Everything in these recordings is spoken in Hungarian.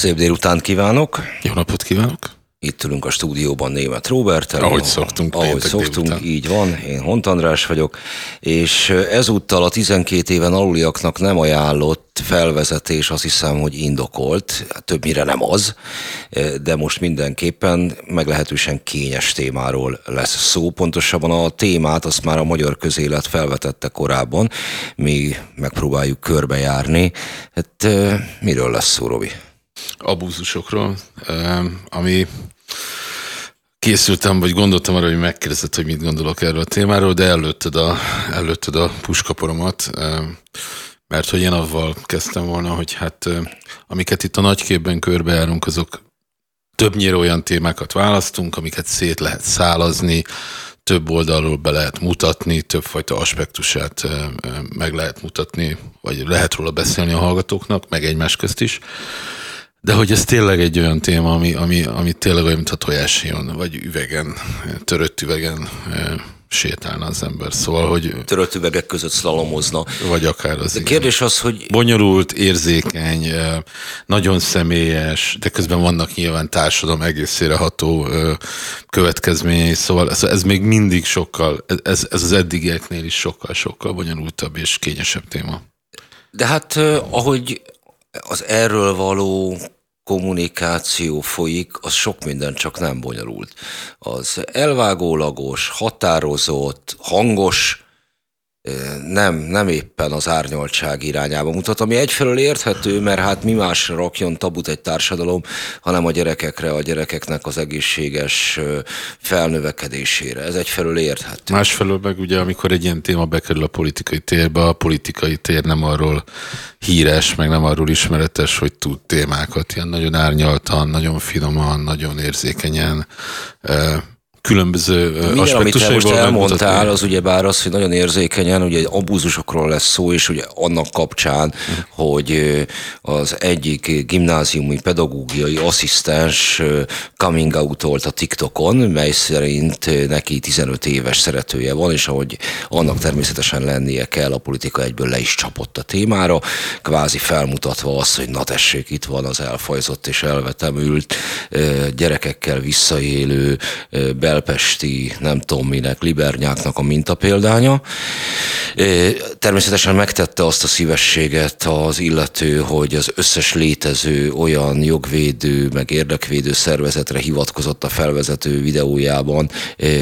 Szép délután kívánok! Jó napot kívánok! Itt ülünk a stúdióban német Robert. Ahogy szoktunk. Ahogy szoktunk, délután. így van. Én Hont András vagyok, és ezúttal a 12 éven aluliaknak nem ajánlott felvezetés azt hiszem, hogy indokolt, többnyire nem az, de most mindenképpen meglehetősen kényes témáról lesz szó. Pontosabban a témát azt már a magyar közélet felvetette korábban, mi megpróbáljuk körbejárni. Hát miről lesz szó, Robi? Abúzusokról, ami készültem, vagy gondoltam arra, hogy megkérdezett, hogy mit gondolok erről a témáról, de előtted a, előtted a puskaporomat, mert hogy én avval kezdtem volna, hogy hát amiket itt a nagyképben körbejárunk, azok többnyire olyan témákat választunk, amiket szét lehet szálazni, több oldalról be lehet mutatni, többfajta aspektusát meg lehet mutatni, vagy lehet róla beszélni a hallgatóknak, meg egymás közt is. De hogy ez tényleg egy olyan téma, ami, ami, ami tényleg olyan, mint a tojásjon, vagy üvegen, törött üvegen sétálna az ember. Szóval, hogy... Törött üvegek között szlalomozna. Vagy akár az. De kérdés az, hogy... Bonyolult, érzékeny, nagyon személyes, de közben vannak nyilván társadalom egészére ható következményei, szóval ez, ez még mindig sokkal, ez, ez az eddigieknél is sokkal-sokkal bonyolultabb és kényesebb téma. De hát ahogy az erről való kommunikáció folyik, az sok minden csak nem bonyolult. Az elvágólagos, határozott, hangos, nem, nem éppen az árnyaltság irányába mutat, ami egyfelől érthető, mert hát mi másra rakjon tabut egy társadalom, hanem a gyerekekre, a gyerekeknek az egészséges felnövekedésére. Ez egyfelől érthető. Másfelől meg ugye, amikor egy ilyen téma bekerül a politikai térbe, a politikai tér nem arról híres, meg nem arról ismeretes, hogy tud témákat ilyen nagyon árnyaltan, nagyon finoman, nagyon érzékenyen különböző Minden, amit te most elmondtál, mutatni. az ugye bár az, hogy nagyon érzékenyen, ugye abúzusokról lesz szó, és ugye annak kapcsán, hogy az egyik gimnáziumi pedagógiai asszisztens coming out a TikTokon, mely szerint neki 15 éves szeretője van, és ahogy annak természetesen lennie kell, a politika egyből le is csapott a témára, kvázi felmutatva azt, hogy na tessék, itt van az elfajzott és elvetemült gyerekekkel visszaélő belpesti, nem tudom minek, libernyáknak a mintapéldánya. Természetesen megtette azt a szívességet az illető, hogy az összes létező olyan jogvédő, meg érdekvédő szervezetre hivatkozott a felvezető videójában,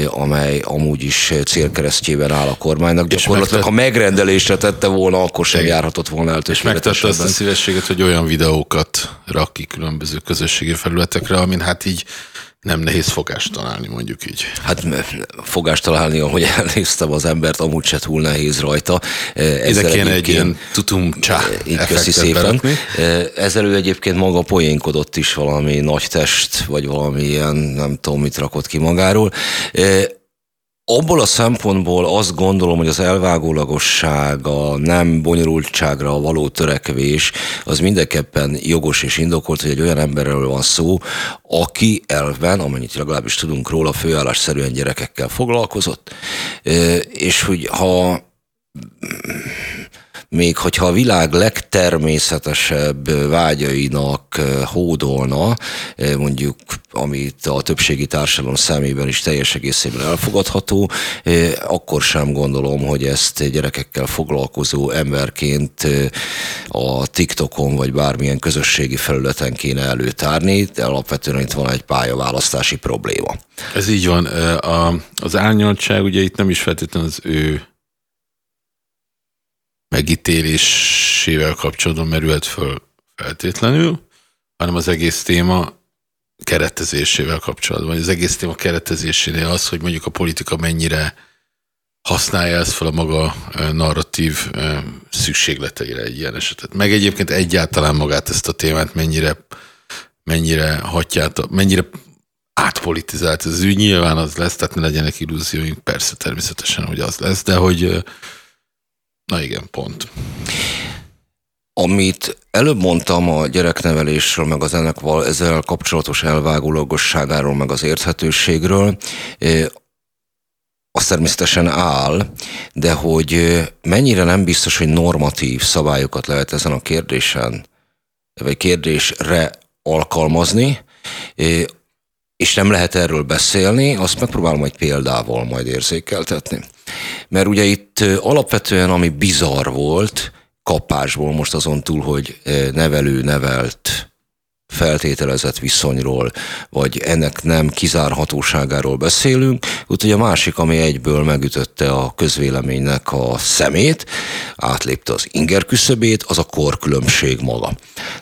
amely amúgy is célkeresztjében áll a kormánynak. Gyakorlatilag, ha megrendelésre tette volna, akkor sem járhatott volna el És megtette azt a szívességet, hogy olyan videókat rak ki különböző közösségi felületekre, amin hát így nem nehéz fogást találni, mondjuk így. Hát fogást találni, ahogy elnéztem az embert, amúgy se túl nehéz rajta. Ezzel kéne egy ilyen tutum csá Így köszi szépen. Berakni. Ezzel ő egyébként maga poénkodott is valami nagy test, vagy valami ilyen, nem tudom, mit rakott ki magáról. Abból a szempontból azt gondolom, hogy az elvágólagosság, a nem bonyolultságra való törekvés, az mindenképpen jogos és indokolt, hogy egy olyan emberről van szó, aki elven, amennyit legalábbis tudunk róla, főállásszerűen gyerekekkel foglalkozott, és hogy ha még hogyha a világ legtermészetesebb vágyainak hódolna, mondjuk amit a többségi társadalom szemében is teljes egészében elfogadható, akkor sem gondolom, hogy ezt gyerekekkel foglalkozó emberként a TikTokon vagy bármilyen közösségi felületen kéne előtárni, de alapvetően itt van egy pályaválasztási probléma. Ez így van. Az árnyaltság ugye itt nem is feltétlenül az ő megítélésével kapcsolatban merült föl feltétlenül, hanem az egész téma keretezésével kapcsolatban. Az egész téma keretezésénél az, hogy mondjuk a politika mennyire használja ezt fel a maga narratív szükségleteire egy ilyen esetet. Meg egyébként egyáltalán magát ezt a témát mennyire, mennyire hatját, mennyire átpolitizált ez az ügy. Nyilván az lesz, tehát ne legyenek illúzióink, persze természetesen, hogy az lesz, de hogy Na igen, pont. Amit előbb mondtam a gyereknevelésről, meg az ennek ezzel kapcsolatos elvágólagosságáról, meg az érthetőségről, az természetesen áll, de hogy mennyire nem biztos, hogy normatív szabályokat lehet ezen a kérdésen, vagy kérdésre alkalmazni, és nem lehet erről beszélni, azt megpróbálom egy példával majd érzékeltetni. Mert ugye itt alapvetően, ami bizarr volt, kapásból most azon túl, hogy nevelő nevelt feltételezett viszonyról, vagy ennek nem kizárhatóságáról beszélünk. Úgyhogy a másik, ami egyből megütötte a közvéleménynek a szemét, átlépte az inger küszöbét, az a korkülönbség maga.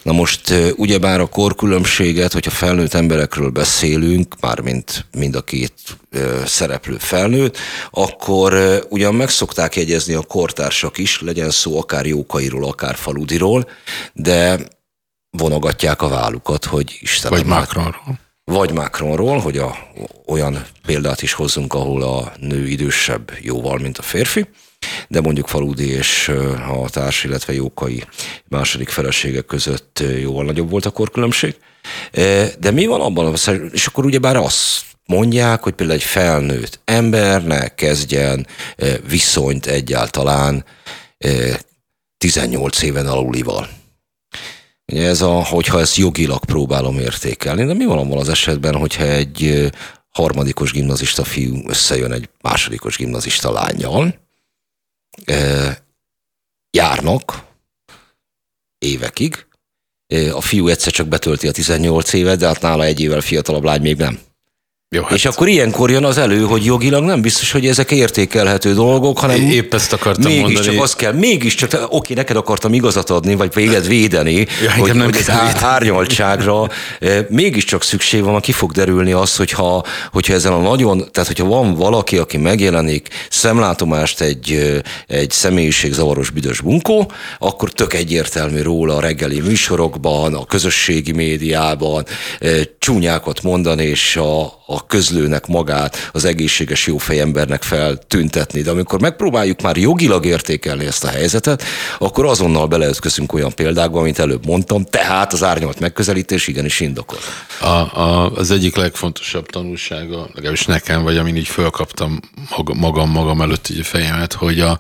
Na most ugyebár a korkülönbséget, hogyha felnőtt emberekről beszélünk, mármint mind a két szereplő felnőtt, akkor ugyan meg szokták jegyezni a kortársak is, legyen szó akár Jókairól, akár Faludiról, de vonogatják a vállukat, hogy Isten. Vagy Macronról. Vagy Macronról, hogy a, olyan példát is hozzunk, ahol a nő idősebb jóval, mint a férfi, de mondjuk Faludi és a társ, illetve Jókai második felesége között jóval nagyobb volt a korkülönbség. De mi van abban, és akkor ugyebár azt mondják, hogy például egy felnőtt ember ne kezdjen viszonyt egyáltalán 18 éven alulival. Ugye ez a, hogyha ezt jogilag próbálom értékelni, de mi van abban az esetben, hogyha egy harmadikos gimnazista fiú összejön egy másodikos gimnazista lányjal, járnak évekig, a fiú egyszer csak betölti a 18 évet, de hát nála egy évvel fiatalabb lány még nem. Jó, hát. És akkor ilyenkor jön az elő, hogy jogilag nem biztos, hogy ezek értékelhető dolgok, hanem épp ezt akartam mégis mondani. csak az kell, mégiscsak, oké, neked akartam igazat adni, vagy véged védeni, ja, hogy, nem hogy az árnyaltságra eh, mégiscsak szükség van, ki fog derülni az, hogyha, hogyha ezen a nagyon, tehát hogyha van valaki, aki megjelenik szemlátomást egy, eh, egy zavaros büdös bunkó, akkor tök egyértelmű róla a reggeli műsorokban, a közösségi médiában eh, csúnyákat mondani, és a, a közlőnek magát az egészséges jó fejembernek feltüntetni. De amikor megpróbáljuk már jogilag értékelni ezt a helyzetet, akkor azonnal beleütközünk olyan példákba, amit előbb mondtam, tehát az árnyalt megközelítés igenis indokol. A, a, az egyik legfontosabb tanulsága, legalábbis nekem, vagy amin így fölkaptam magam magam előtt így a fejemet, hogy a,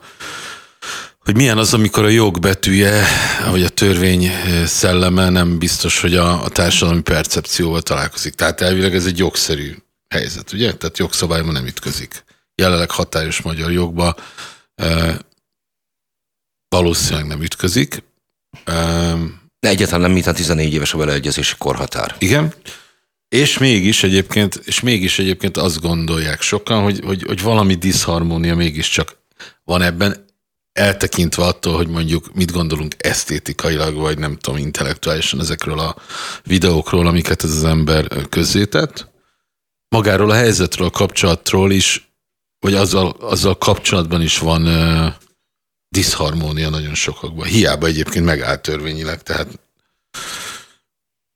hogy milyen az, amikor a jog betűje, vagy a törvény szelleme nem biztos, hogy a, a társadalmi percepcióval találkozik. Tehát elvileg ez egy jogszerű helyzet, ugye? Tehát jogszabályban nem ütközik. Jelenleg hatályos magyar jogba e, valószínűleg nem ütközik. E, Egyáltalán nem, mint a 14 éves a beleegyezési korhatár. Igen. És mégis egyébként, és mégis egyébként azt gondolják sokan, hogy, hogy, hogy valami diszharmónia mégiscsak van ebben eltekintve attól, hogy mondjuk mit gondolunk esztétikailag, vagy nem tudom, intellektuálisan ezekről a videókról, amiket ez az ember közzétett, magáról a helyzetről, a kapcsolatról is, vagy azzal, azzal kapcsolatban is van uh, diszharmónia nagyon sokakban. Hiába egyébként megállt törvényileg, tehát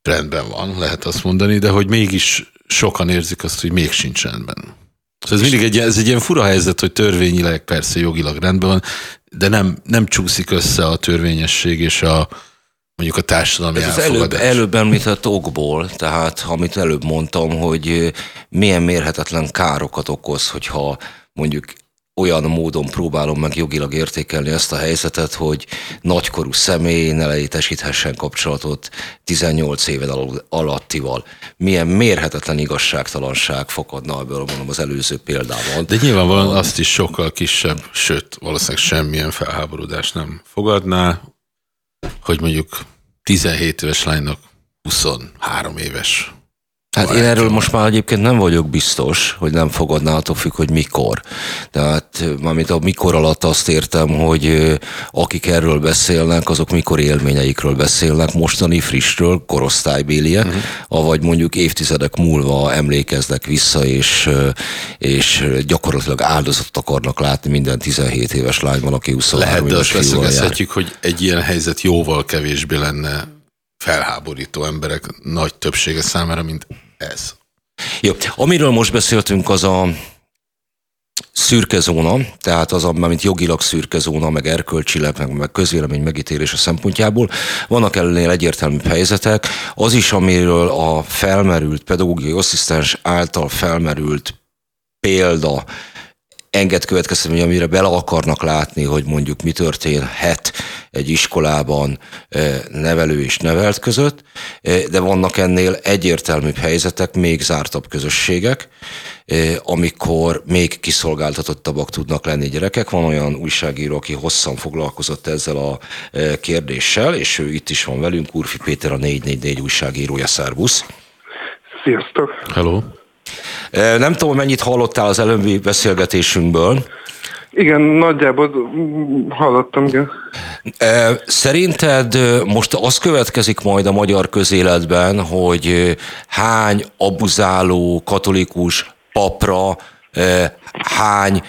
rendben van, lehet azt mondani, de hogy mégis sokan érzik azt, hogy még sincs rendben. Szóval ez mindig egy, ez egy ilyen fura helyzet, hogy törvényileg persze jogilag rendben van, de nem, nem csúszik össze a törvényesség és a mondjuk a társadalmi Ez elfogadás. előbb, előbb említett okból, tehát amit előbb mondtam, hogy milyen mérhetetlen károkat okoz, hogyha mondjuk olyan módon próbálom meg jogilag értékelni ezt a helyzetet, hogy nagykorú személy ne létesíthessen kapcsolatot 18 éven alattival. Milyen mérhetetlen igazságtalanság fakadna ebből mondom az előző példában. De nyilvánvalóan azt is sokkal kisebb, sőt, valószínűleg semmilyen felháborodás nem fogadná, hogy mondjuk 17 éves lánynak 23 éves Hát én erről most már egyébként nem vagyok biztos, hogy nem fogadná, attól függ, hogy mikor. Tehát mármint a mikor alatt azt értem, hogy akik erről beszélnek, azok mikor élményeikről beszélnek, mostani frissről, korosztálybéliek, uh-huh. avagy mondjuk évtizedek múlva emlékeznek vissza, és, és gyakorlatilag áldozatot akarnak látni minden 17 éves lányban, aki 23 Lehet, de azt leszögezhetjük, hogy egy ilyen helyzet jóval kevésbé lenne felháborító emberek nagy többsége számára, mint ez. Jó, amiről most beszéltünk, az a szürke zóna, tehát az, mint jogilag szürke zóna, meg erkölcsileg, meg, meg közvélemény megítélése szempontjából. Vannak ellenél egyértelmű helyzetek. Az is, amiről a felmerült pedagógiai asszisztens által felmerült példa enged következtetni, amire bele akarnak látni, hogy mondjuk mi történhet egy iskolában nevelő és nevelt között, de vannak ennél egyértelműbb helyzetek, még zártabb közösségek, amikor még kiszolgáltatottabbak tudnak lenni gyerekek. Van olyan újságíró, aki hosszan foglalkozott ezzel a kérdéssel, és ő itt is van velünk, Urfi Péter, a 444 újságírója, szervusz. Sziasztok! Hello! Nem tudom, mennyit hallottál az előbbi beszélgetésünkből. Igen, nagyjából hallottam, igen. Szerinted most az következik majd a magyar közéletben, hogy hány abuzáló katolikus papra hány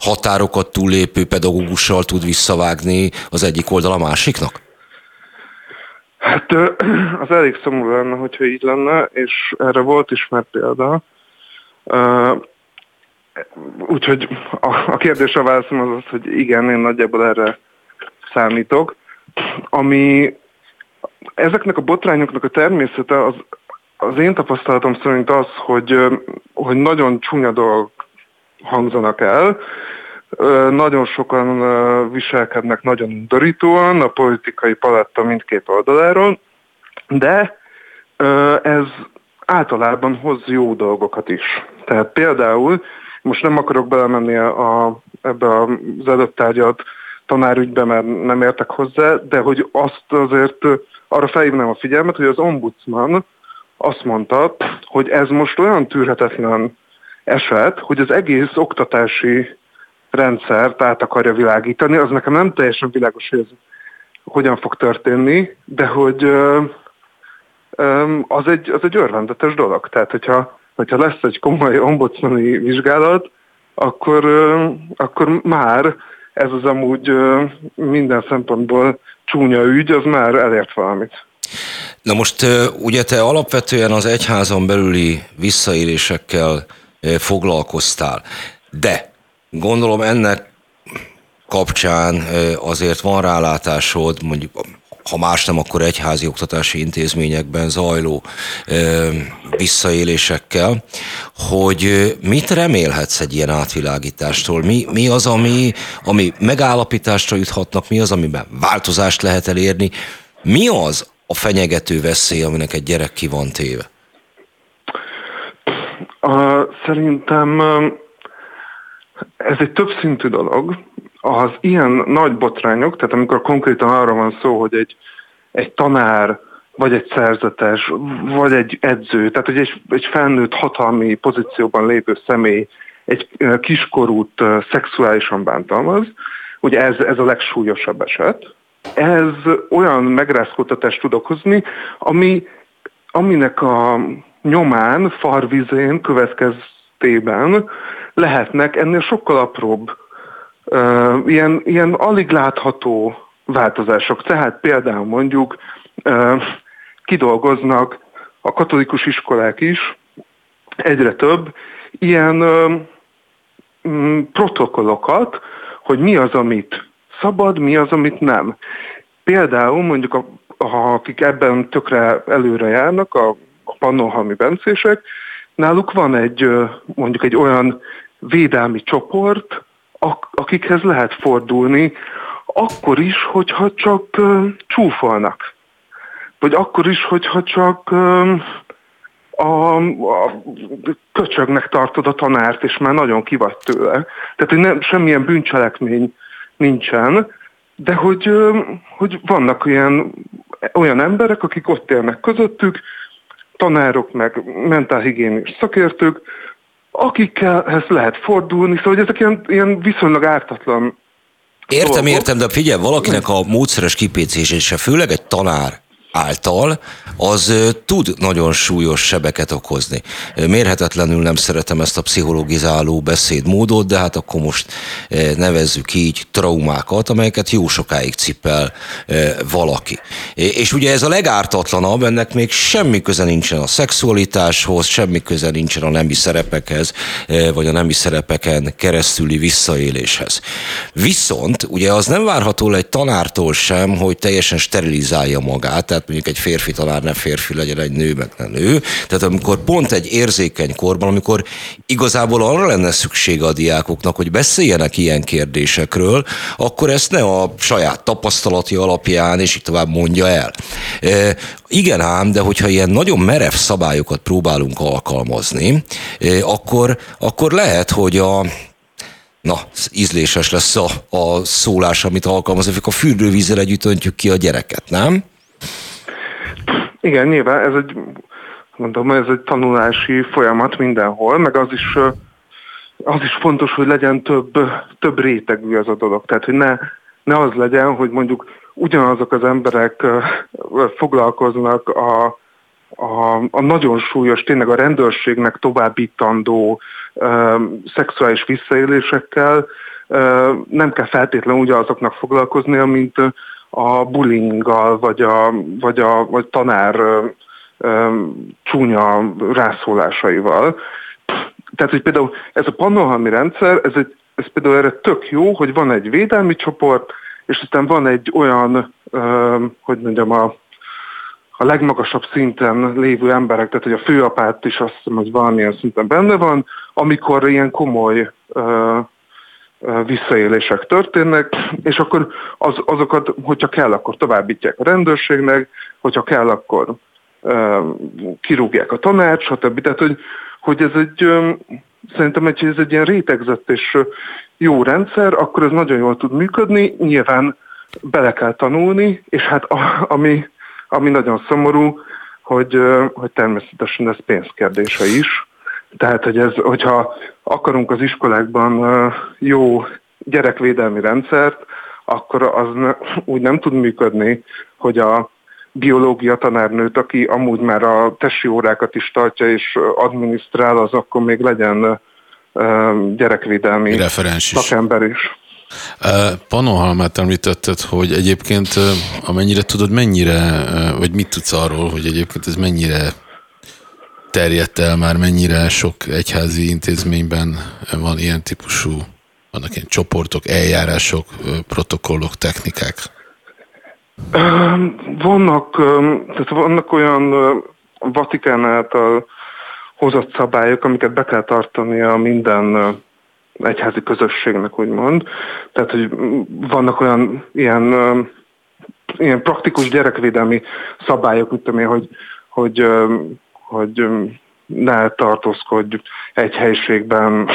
határokat túlépő pedagógussal tud visszavágni az egyik oldal a másiknak? Hát az elég szomorú lenne, hogyha így lenne, és erre volt is már példa. Úgyhogy a, a válaszom az az, hogy igen, én nagyjából erre számítok. Ami ezeknek a botrányoknak a természete, az, az én tapasztalatom szerint az, hogy, hogy nagyon csúnya dolgok hangzanak el, nagyon sokan viselkednek nagyon undorítóan a politikai paletta mindkét oldaláról, de ez általában hoz jó dolgokat is. Tehát például, most nem akarok belemenni a, ebbe az előtt tárgyat tanárügybe, mert nem értek hozzá, de hogy azt azért arra felhívnám a figyelmet, hogy az ombudsman azt mondta, hogy ez most olyan tűrhetetlen eset, hogy az egész oktatási rendszert át akarja világítani. Az nekem nem teljesen világos, hogy ez hogyan fog történni, de hogy az egy, az egy örvendetes dolog. Tehát, hogyha, hogyha lesz egy komoly ombudsmani vizsgálat, akkor, akkor már ez az amúgy minden szempontból csúnya ügy, az már elért valamit. Na most ugye te alapvetően az egyházon belüli visszaélésekkel foglalkoztál, de Gondolom ennek kapcsán azért van rálátásod, mondjuk ha más nem, akkor egyházi oktatási intézményekben zajló ö, visszaélésekkel, hogy mit remélhetsz egy ilyen átvilágítástól? Mi, mi az, ami, ami megállapításra juthatnak, mi az, amiben változást lehet elérni? Mi az a fenyegető veszély, aminek egy gyerek ki van téve? Uh, szerintem ez egy többszintű dolog. Az ilyen nagy botrányok, tehát amikor konkrétan arra van szó, hogy egy, egy tanár, vagy egy szerzetes, vagy egy edző, tehát hogy egy, egy felnőtt hatalmi pozícióban lévő személy egy kiskorút szexuálisan bántalmaz, ugye ez, ez a legsúlyosabb eset. Ez olyan megrázkódtatást tud okozni, ami, aminek a nyomán, farvizén következtében lehetnek ennél sokkal apróbb, ilyen, ilyen alig látható változások. Tehát például mondjuk kidolgoznak a katolikus iskolák is egyre több ilyen uh, protokollokat, hogy mi az, amit szabad, mi az, amit nem. Például mondjuk, a, a, akik ebben tökre előre járnak, a, a pannonhalmi bencések, náluk van egy mondjuk egy olyan védelmi csoport, akikhez lehet fordulni, akkor is, hogyha csak csúfolnak. Vagy akkor is, hogyha csak a, a köcsögnek tartod a tanárt, és már nagyon kivagy tőle. Tehát, hogy nem, semmilyen bűncselekmény nincsen, de hogy, hogy vannak olyan, olyan emberek, akik ott élnek közöttük, tanárok, meg mentálhigiénis szakértők, akikhez lehet fordulni, szóval hogy ezek ilyen, ilyen viszonylag ártatlan Értem, értem, de figyelj, valakinek a módszeres kipécésése, főleg egy tanár, által, az tud nagyon súlyos sebeket okozni. Mérhetetlenül nem szeretem ezt a pszichologizáló beszédmódot, de hát akkor most nevezzük így traumákat, amelyeket jó sokáig cipel valaki. És ugye ez a legártatlanabb, ennek még semmi köze nincsen a szexualitáshoz, semmi köze nincsen a nemi szerepekhez, vagy a nemi szerepeken keresztüli visszaéléshez. Viszont ugye az nem várható egy tanártól sem, hogy teljesen sterilizálja magát, tehát tehát mondjuk egy férfi talán ne férfi legyen, egy nő meg ne nő. Tehát amikor pont egy érzékeny korban, amikor igazából arra lenne szüksége a diákoknak, hogy beszéljenek ilyen kérdésekről, akkor ezt ne a saját tapasztalati alapján, és így tovább mondja el. E, igen ám, de hogyha ilyen nagyon merev szabályokat próbálunk alkalmazni, e, akkor, akkor lehet, hogy a na, ízléses lesz a, a szólás, amit alkalmazunk, a fürdővízzel együtt öntjük ki a gyereket, nem? Igen, nyilván ez egy, mondom, ez egy tanulási folyamat mindenhol, meg az is, az is fontos, hogy legyen több, több rétegű ez a dolog. Tehát, hogy ne, ne az legyen, hogy mondjuk ugyanazok az emberek foglalkoznak a, a, a nagyon súlyos, tényleg a rendőrségnek továbbítandó ö, szexuális visszaélésekkel, ö, nem kell feltétlenül ugyanazoknak foglalkoznia, mint a bullyinggal, vagy a, vagy a vagy tanár csúnya rászólásaival. Tehát, hogy például ez a pannonhalmi rendszer, ez, egy, ez például erre tök jó, hogy van egy védelmi csoport, és aztán van egy olyan, hogy mondjam, a a legmagasabb szinten lévő emberek, tehát hogy a főapát is azt hiszem, hogy valamilyen szinten benne van, amikor ilyen komoly visszaélések történnek, és akkor az, azokat, hogyha kell, akkor továbbítják a rendőrségnek, hogyha kell, akkor kirúgják a tanács, stb. Tehát, hogy, hogy ez egy, szerintem egy, ez egy ilyen rétegzett és jó rendszer, akkor ez nagyon jól tud működni, nyilván bele kell tanulni, és hát a, ami ami nagyon szomorú, hogy, hogy természetesen ez pénzkérdése is. Tehát, hogy ez, hogyha akarunk az iskolákban jó gyerekvédelmi rendszert, akkor az ne, úgy nem tud működni, hogy a biológia tanárnőt, aki amúgy már a tesi órákat is tartja és adminisztrál, az akkor még legyen gyerekvédelmi Referens is. szakember is. Panohalmát említetted, hogy egyébként amennyire tudod, mennyire, vagy mit tudsz arról, hogy egyébként ez mennyire terjedt el már, mennyire sok egyházi intézményben van ilyen típusú, vannak ilyen csoportok, eljárások, protokollok, technikák? Vannak, tehát vannak olyan Vatikán által hozott szabályok, amiket be kell tartani a minden egyházi közösségnek, úgymond. Tehát, hogy vannak olyan ilyen, ilyen praktikus gyerekvédelmi szabályok, mint tudom én, hogy, hogy, hogy ne tartózkodj egy helyiségben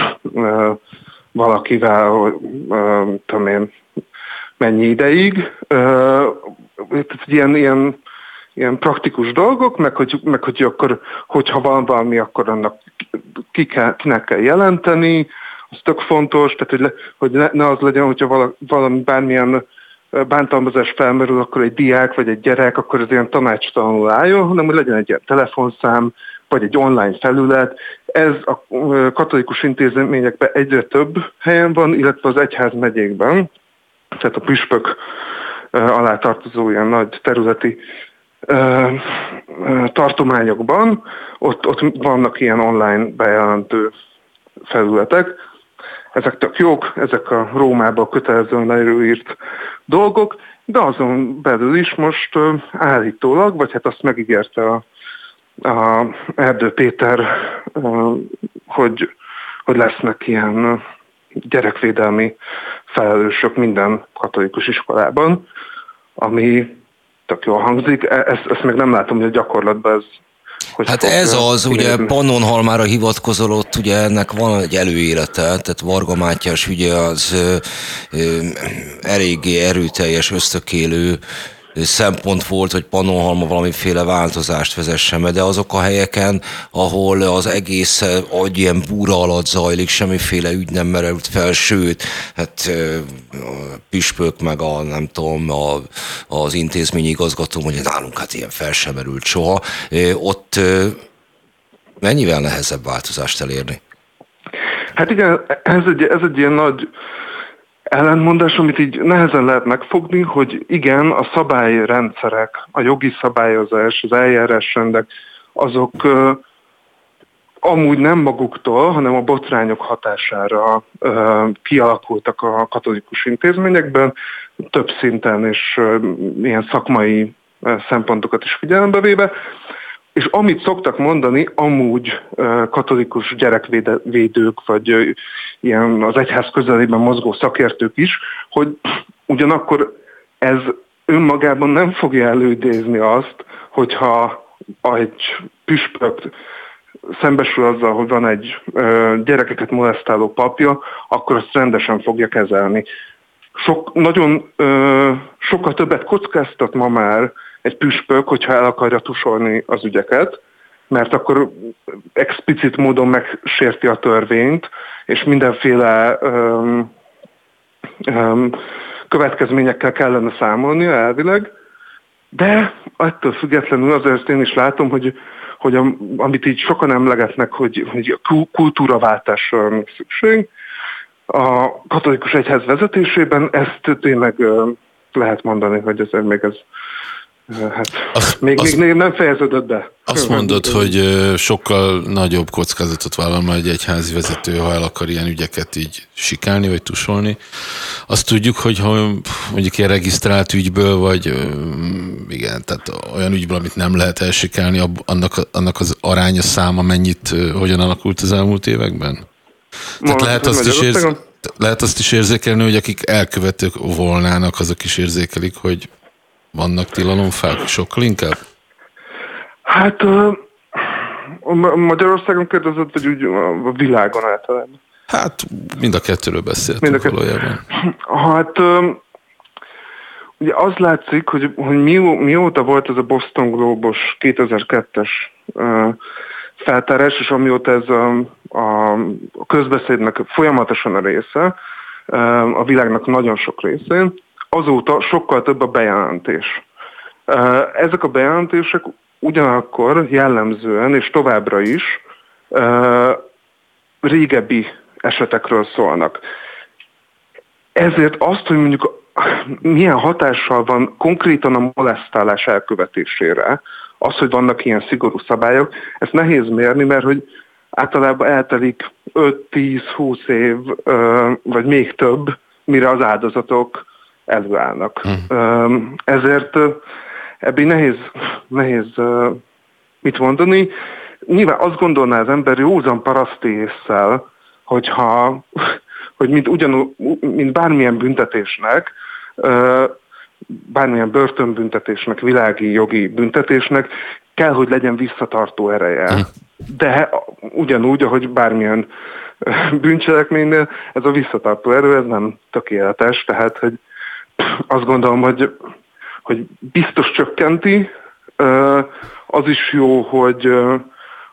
valakivel, tudom én, mennyi ideig. Ilyen, ilyen, ilyen praktikus dolgok, meg hogy, meg hogy akkor, hogyha van valami, akkor annak ki kell, kinek kell jelenteni, az tök fontos, tehát hogy, le, hogy ne, ne az legyen, hogyha vala, valami bármilyen bántalmazás felmerül, akkor egy diák vagy egy gyerek, akkor ez ilyen tanácstalanul álljon, hanem hogy legyen egy ilyen telefonszám, vagy egy online felület. Ez a katolikus intézményekben egyre több helyen van, illetve az egyház megyékben, tehát a püspök alá tartozó ilyen nagy területi tartományokban, ott, ott vannak ilyen online bejelentő felületek, ezek tök jók, ezek a Rómába kötelezően leírt dolgok, de azon belül is most állítólag, vagy hát azt megígérte a, a Erdő Péter, hogy, hogy lesznek ilyen gyerekvédelmi felelősök minden katolikus iskolában, ami tök jól hangzik. E, ezt, ezt még nem látom, hogy a gyakorlatban ez hogy hát ez az, ugye Pannonhalmára hivatkozolott, ugye ennek van egy előélete, tehát Varga Mátyás ugye az ö, ö, eléggé erőteljes, ösztökélő szempont volt, hogy Pannonhalma valamiféle változást vezessen be, de azok a helyeken, ahol az egész agy ilyen búra alatt zajlik, semmiféle ügy nem merült fel, sőt, hát a püspök meg a, nem tudom, a, az intézményi igazgató, hogy nálunk hát ilyen fel sem merült soha, ott mennyivel nehezebb változást elérni? Hát igen, ez egy, ez egy ilyen nagy ellentmondás, amit így nehezen lehet megfogni, hogy igen, a szabályrendszerek, a jogi szabályozás, az eljárásrendek, azok amúgy nem maguktól, hanem a botrányok hatására kialakultak a katolikus intézményekben, több szinten és ilyen szakmai szempontokat is figyelembe véve, és amit szoktak mondani, amúgy katolikus gyerekvédők, vagy ilyen az egyház közelében mozgó szakértők is, hogy ugyanakkor ez önmagában nem fogja előidézni azt, hogyha egy püspök szembesül azzal, hogy van egy gyerekeket molesztáló papja, akkor azt rendesen fogja kezelni. Sok, nagyon ö, sokkal többet kockáztat ma már egy püspök, hogyha el akarja tusolni az ügyeket, mert akkor explicit módon megsérti a törvényt, és mindenféle öm, öm, következményekkel kellene számolnia elvileg, de ettől függetlenül azért én is látom, hogy, hogy a, amit így sokan emlegetnek, hogy, hogy kultúraváltásra van szükség, a katolikus egyház vezetésében ezt tényleg lehet mondani, hogy ez még ez Hát, azt, még, azt, még nem fejeződött be. Azt mondod, hogy sokkal nagyobb kockázatot vállal majd egy egyházi vezető, ha el akar ilyen ügyeket így sikálni, vagy tusolni. Azt tudjuk, hogy ha mondjuk ilyen regisztrált ügyből, vagy igen, tehát olyan ügyből, amit nem lehet elsikálni, annak, annak az aránya száma mennyit, hogyan alakult az elmúlt években? Tehát lehet azt, is érz, lehet azt is érzékelni, hogy akik elkövetők volnának, azok is érzékelik, hogy vannak tilalomfák sokkal inkább? Hát Magyarországon kérdezett, vagy úgy a világon általában? Hát mind a kettőről beszéltünk mind a kettő. valójában. Hát ugye az látszik, hogy, hogy mi, mióta volt ez a Boston Globos 2002-es feltárás, és amióta ez a, a közbeszédnek folyamatosan a része, a világnak nagyon sok részén, azóta sokkal több a bejelentés. Ezek a bejelentések ugyanakkor jellemzően és továbbra is régebbi esetekről szólnak. Ezért azt, hogy mondjuk milyen hatással van konkrétan a molesztálás elkövetésére, az, hogy vannak ilyen szigorú szabályok, ezt nehéz mérni, mert hogy általában eltelik 5-10-20 év, vagy még több, mire az áldozatok előállnak. Hmm. Ezért ebből nehéz, nehéz mit mondani. Nyilván azt gondolná az ember józan paraszti észsel, hogyha, hogy mint, ugyanúgy, mint bármilyen büntetésnek, bármilyen börtönbüntetésnek, világi jogi büntetésnek kell, hogy legyen visszatartó ereje. Hmm. De ugyanúgy, ahogy bármilyen bűncselekménynél, ez a visszatartó erő, ez nem tökéletes, tehát, hogy azt gondolom, hogy, hogy biztos csökkenti, az is jó, hogy,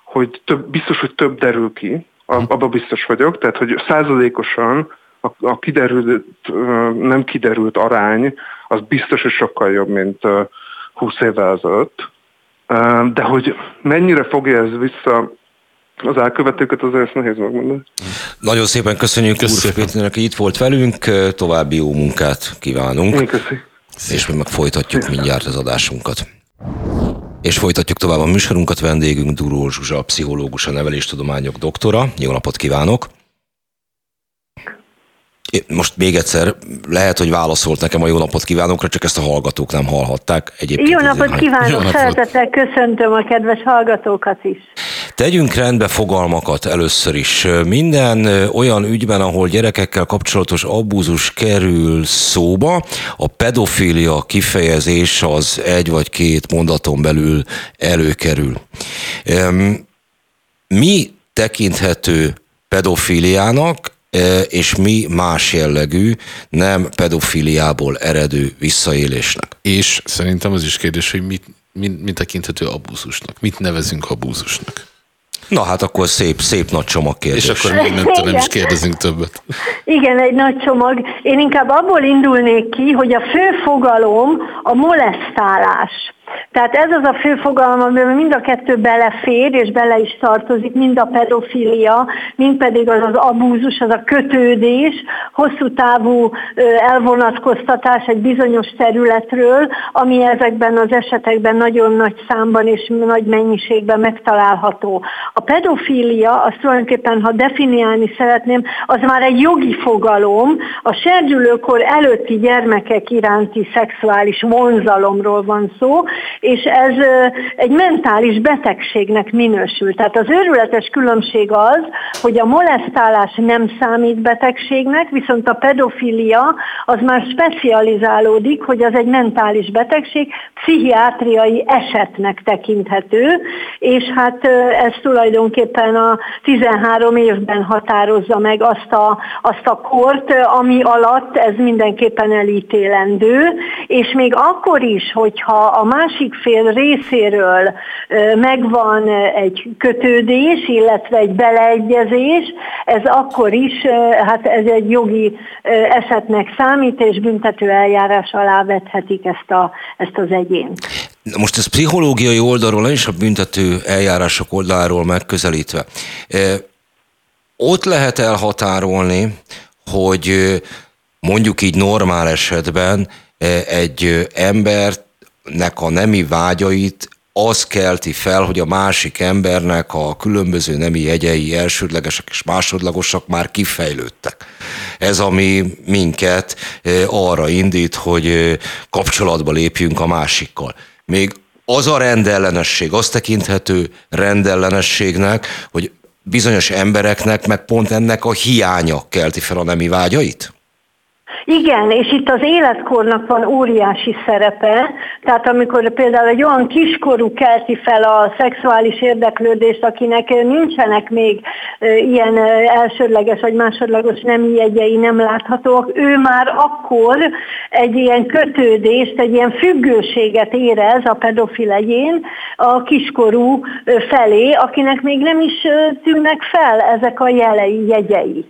hogy több, biztos, hogy több derül ki, abban biztos vagyok, tehát hogy százalékosan a, a kiderült, nem kiderült arány, az biztos, hogy sokkal jobb, mint 20 évvel ezelőtt. De hogy mennyire fogja ez vissza az elkövetőket, azért ezt nehéz megmondani. Nagyon szépen köszönjük Úr Péternek, hogy itt volt velünk, további jó munkát kívánunk. Én köszi. És mi meg folytatjuk mindjárt az adásunkat. És folytatjuk tovább a műsorunkat, vendégünk Duró Zsuzsa, pszichológus, a neveléstudományok doktora. Jó napot kívánok! Most még egyszer, lehet, hogy válaszolt nekem a jó napot kívánokra, csak ezt a hallgatók nem hallhatták. Egyébként jó napot kívánok, jó napot. szeretettel köszöntöm a kedves hallgatókat is. Tegyünk rendbe fogalmakat először is. Minden olyan ügyben, ahol gyerekekkel kapcsolatos abúzus kerül szóba, a pedofília kifejezés az egy vagy két mondaton belül előkerül. Mi tekinthető pedofíliának, és mi más jellegű, nem pedofiliából eredő visszaélésnek. És szerintem az is kérdés, hogy mit, mit, mit tekinthető abúzusnak, mit nevezünk abúzusnak. Na hát akkor szép, szép nagy csomag kérdés. És akkor még nem, nem is kérdezünk többet. Igen, egy nagy csomag. Én inkább abból indulnék ki, hogy a fő fogalom a molesztálás. Tehát ez az a fő fogalom, amiben mind a kettő belefér, és bele is tartozik, mind a pedofilia, mind pedig az az abúzus, az a kötődés, hosszú távú elvonatkoztatás egy bizonyos területről, ami ezekben az esetekben nagyon nagy számban és nagy mennyiségben megtalálható. A pedofilia, azt tulajdonképpen, ha definiálni szeretném, az már egy jogi fogalom, a serdülőkor előtti gyermekek iránti szexuális vonzalomról van szó, és ez egy mentális betegségnek minősül. Tehát az őrületes különbség az, hogy a molesztálás nem számít betegségnek, viszont a pedofilia az már specializálódik, hogy az egy mentális betegség, pszichiátriai esetnek tekinthető, és hát ez tulajdonképpen a 13 évben határozza meg azt a, azt a kort, ami alatt ez mindenképpen elítélendő, és még akkor is, hogyha a másik fél részéről megvan egy kötődés, illetve egy beleegyezés, ez akkor is, hát ez egy jogi esetnek számít, és büntető eljárás alá vethetik ezt, a, ezt az egyént. Most ez pszichológiai oldalról, és a büntető eljárások oldaláról megközelítve. Ott lehet elhatárolni, hogy mondjuk így normál esetben egy embernek a nemi vágyait az kelti fel, hogy a másik embernek a különböző nemi jegyei elsődlegesek és másodlagosak már kifejlődtek. Ez, ami minket arra indít, hogy kapcsolatba lépjünk a másikkal. Még az a rendellenesség, azt tekinthető rendellenességnek, hogy bizonyos embereknek meg pont ennek a hiánya kelti fel a nemi vágyait? Igen, és itt az életkornak van óriási szerepe, tehát amikor például egy olyan kiskorú kelti fel a szexuális érdeklődést, akinek nincsenek még ilyen elsődleges vagy másodlagos nemi jegyei nem láthatóak, ő már akkor egy ilyen kötődést, egy ilyen függőséget érez a pedofil egyén a kiskorú felé, akinek még nem is tűnnek fel ezek a jelei, jegyei.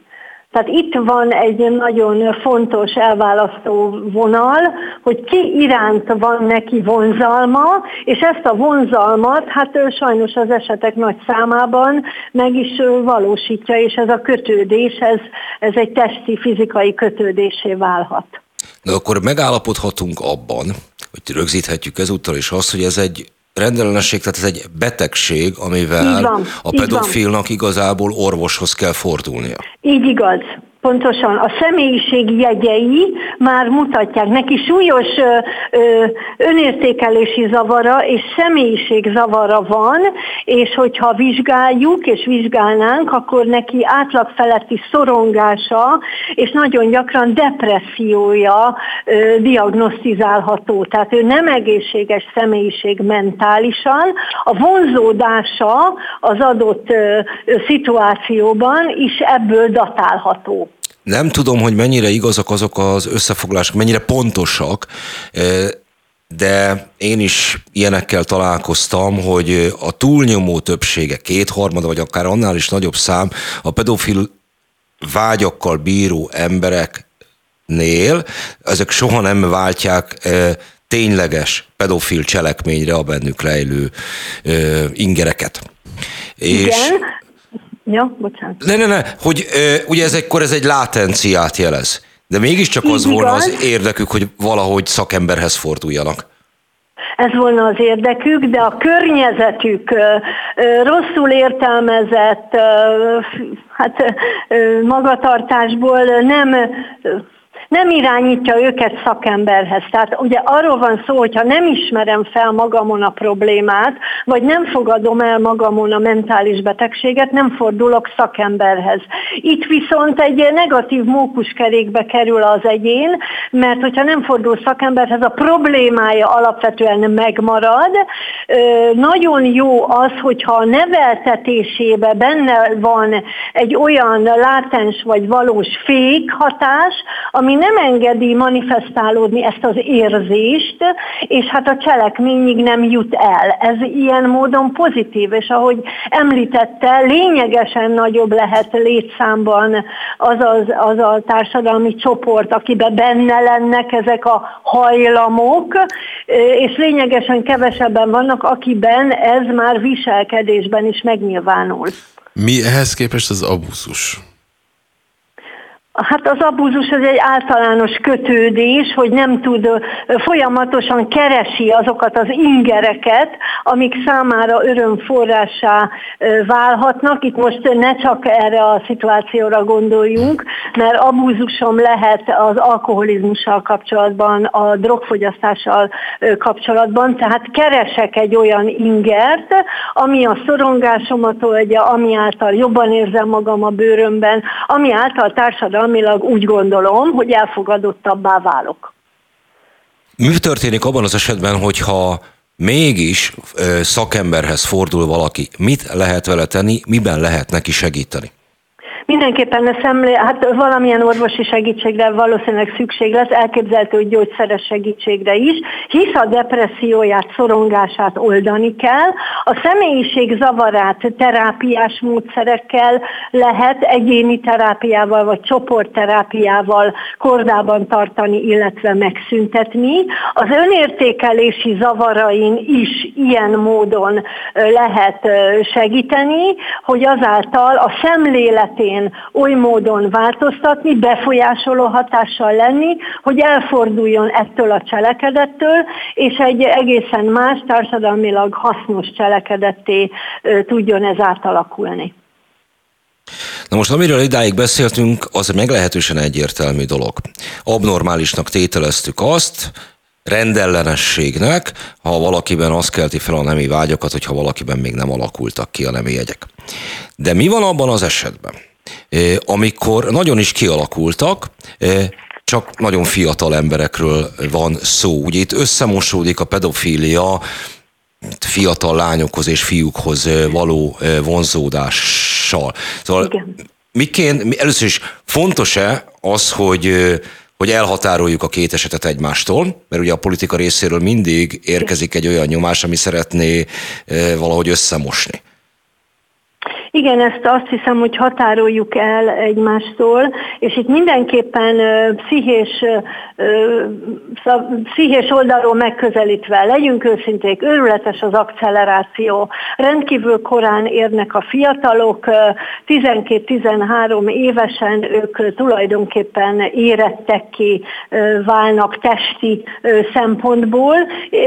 Tehát itt van egy nagyon fontos elválasztó vonal, hogy ki iránt van neki vonzalma, és ezt a vonzalmat, hát sajnos az esetek nagy számában meg is valósítja, és ez a kötődés, ez, ez egy testi, fizikai kötődésé válhat. De akkor megállapodhatunk abban, hogy rögzíthetjük ezúttal is azt, hogy ez egy rendellenesség, tehát ez egy betegség, amivel van, a pedofilnak igazából orvoshoz kell fordulnia. Így igaz. Pontosan, a személyiség jegyei már mutatják neki súlyos ö, ö, önértékelési zavara és személyiség zavara van, és hogyha vizsgáljuk és vizsgálnánk, akkor neki átlag feletti szorongása és nagyon gyakran depressziója ö, diagnosztizálható. Tehát ő nem egészséges személyiség mentálisan, a vonzódása az adott ö, szituációban is ebből datálható. Nem tudom, hogy mennyire igazak azok az összefoglalások, mennyire pontosak, de én is ilyenekkel találkoztam, hogy a túlnyomó többsége, kétharmada, vagy akár annál is nagyobb szám a pedofil vágyakkal bíró embereknél, ezek soha nem váltják tényleges pedofil cselekményre a bennük rejlő ingereket. Igen, és Ja, bocsánat. Ne, ne, ne, hogy ugye ez egykor ez egy látenciát jelez. De mégiscsak az Így volna igaz. az érdekük, hogy valahogy szakemberhez forduljanak. Ez volna az érdekük, de a környezetük rosszul értelmezett hát, magatartásból nem nem irányítja őket szakemberhez. Tehát ugye arról van szó, hogy ha nem ismerem fel magamon a problémát, vagy nem fogadom el magamon a mentális betegséget, nem fordulok szakemberhez. Itt viszont egy negatív mókuskerékbe kerül az egyén, mert hogyha nem fordul szakemberhez, a problémája alapvetően megmarad. Nagyon jó az, hogyha a neveltetésébe benne van egy olyan látens vagy valós fék hatás, ami nem engedi manifestálódni ezt az érzést, és hát a cselekményig nem jut el. Ez ilyen módon pozitív, és ahogy említette, lényegesen nagyobb lehet létszámban az, az, az a társadalmi csoport, akiben benne lennek ezek a hajlamok, és lényegesen kevesebben vannak, akiben ez már viselkedésben is megnyilvánul. Mi ehhez képest az abuzus? Hát az abúzus az egy általános kötődés, hogy nem tud, folyamatosan keresi azokat az ingereket, amik számára örömforrásá válhatnak. Itt most ne csak erre a szituációra gondoljunk, mert abúzusom lehet az alkoholizmussal kapcsolatban, a drogfogyasztással kapcsolatban, tehát keresek egy olyan ingert, ami a szorongásomat oldja, ami által jobban érzem magam a bőrömben, ami által társadalom társadalmilag úgy gondolom, hogy elfogadottabbá válok. Mi történik abban az esetben, hogyha mégis szakemberhez fordul valaki, mit lehet vele tenni, miben lehet neki segíteni? Mindenképpen szemlé, hát valamilyen orvosi segítségre valószínűleg szükség lesz, elképzelhető, hogy gyógyszeres segítségre is, hisz a depresszióját, szorongását oldani kell. A személyiség zavarát terápiás módszerekkel lehet egyéni terápiával vagy csoportterápiával kordában tartani, illetve megszüntetni. Az önértékelési zavarain is ilyen módon lehet segíteni, hogy azáltal a szemléletén területén oly módon változtatni, befolyásoló hatással lenni, hogy elforduljon ettől a cselekedettől, és egy egészen más, társadalmilag hasznos cselekedetté tudjon ez átalakulni. Na most amiről idáig beszéltünk, az meglehetősen egyértelmű dolog. Abnormálisnak tételeztük azt, rendellenességnek, ha valakiben azt kelti fel a nemi vágyakat, hogyha valakiben még nem alakultak ki a nemi jegyek. De mi van abban az esetben, amikor nagyon is kialakultak, csak nagyon fiatal emberekről van szó. Ugye itt összemosódik a pedofília fiatal lányokhoz és fiúkhoz való vonzódással. Szóval Igen. miként, először is fontos-e az, hogy hogy elhatároljuk a két esetet egymástól, mert ugye a politika részéről mindig érkezik egy olyan nyomás, ami szeretné valahogy összemosni. Igen, ezt azt hiszem, hogy határoljuk el egymástól, és itt mindenképpen pszichés, pszichés oldalról megközelítve legyünk őszinték, őrületes az akceleráció. Rendkívül korán érnek a fiatalok, 12-13 évesen ők tulajdonképpen érettek ki, válnak testi szempontból,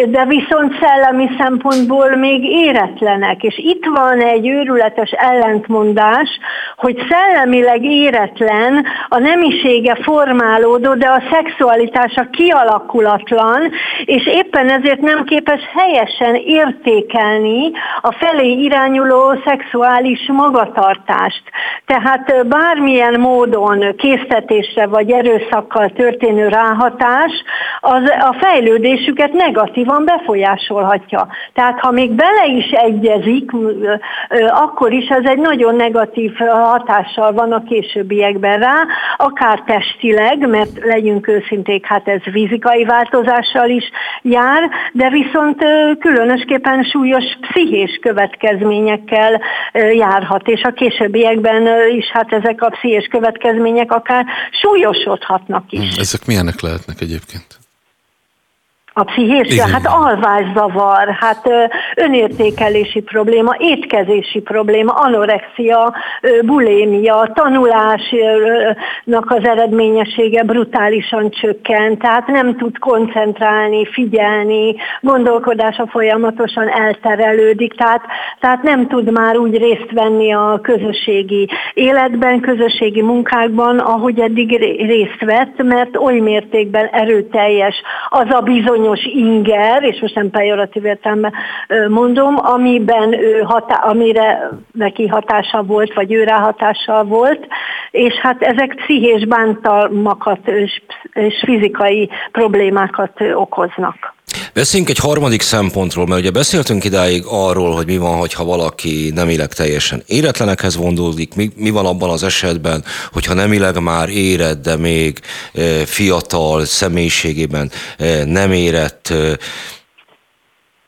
de viszont szellemi szempontból még éretlenek. És itt van egy őrületes el ellentmondás, hogy szellemileg éretlen, a nemisége formálódó, de a szexualitása kialakulatlan, és éppen ezért nem képes helyesen értékelni a felé irányuló szexuális magatartást. Tehát bármilyen módon késztetésre vagy erőszakkal történő ráhatás az a fejlődésüket negatívan befolyásolhatja. Tehát ha még bele is egyezik, akkor is ez egy nagyon negatív hatással van a későbbiekben rá, akár testileg, mert legyünk őszinték, hát ez fizikai változással is jár, de viszont különösképpen súlyos pszichés következményekkel járhat, és a későbbiekben is hát ezek a pszichés következmények akár súlyosodhatnak is. Hm, ezek milyenek lehetnek egyébként? A pszichés, Igen. hát alvászavar, hát önértékelési probléma, étkezési probléma, anorexia, bulémia, tanulásnak az eredményessége brutálisan csökken, tehát nem tud koncentrálni, figyelni, gondolkodása folyamatosan elterelődik, tehát, tehát nem tud már úgy részt venni a közösségi életben, közösségi munkákban, ahogy eddig részt vett, mert oly mértékben erőteljes az a bizonyos bizonyos inger, és most nem pejoratív értelme mondom, amiben ő hatá, amire neki hatása volt, vagy ő ráhatással volt, és hát ezek pszichés bántalmakat és, és fizikai problémákat okoznak. Beszéljünk egy harmadik szempontról, mert ugye beszéltünk idáig arról, hogy mi van, ha valaki nemileg teljesen éretlenekhez vonzódik, mi, mi van abban az esetben, hogyha nemileg már érett, de még fiatal személyiségében nem érett,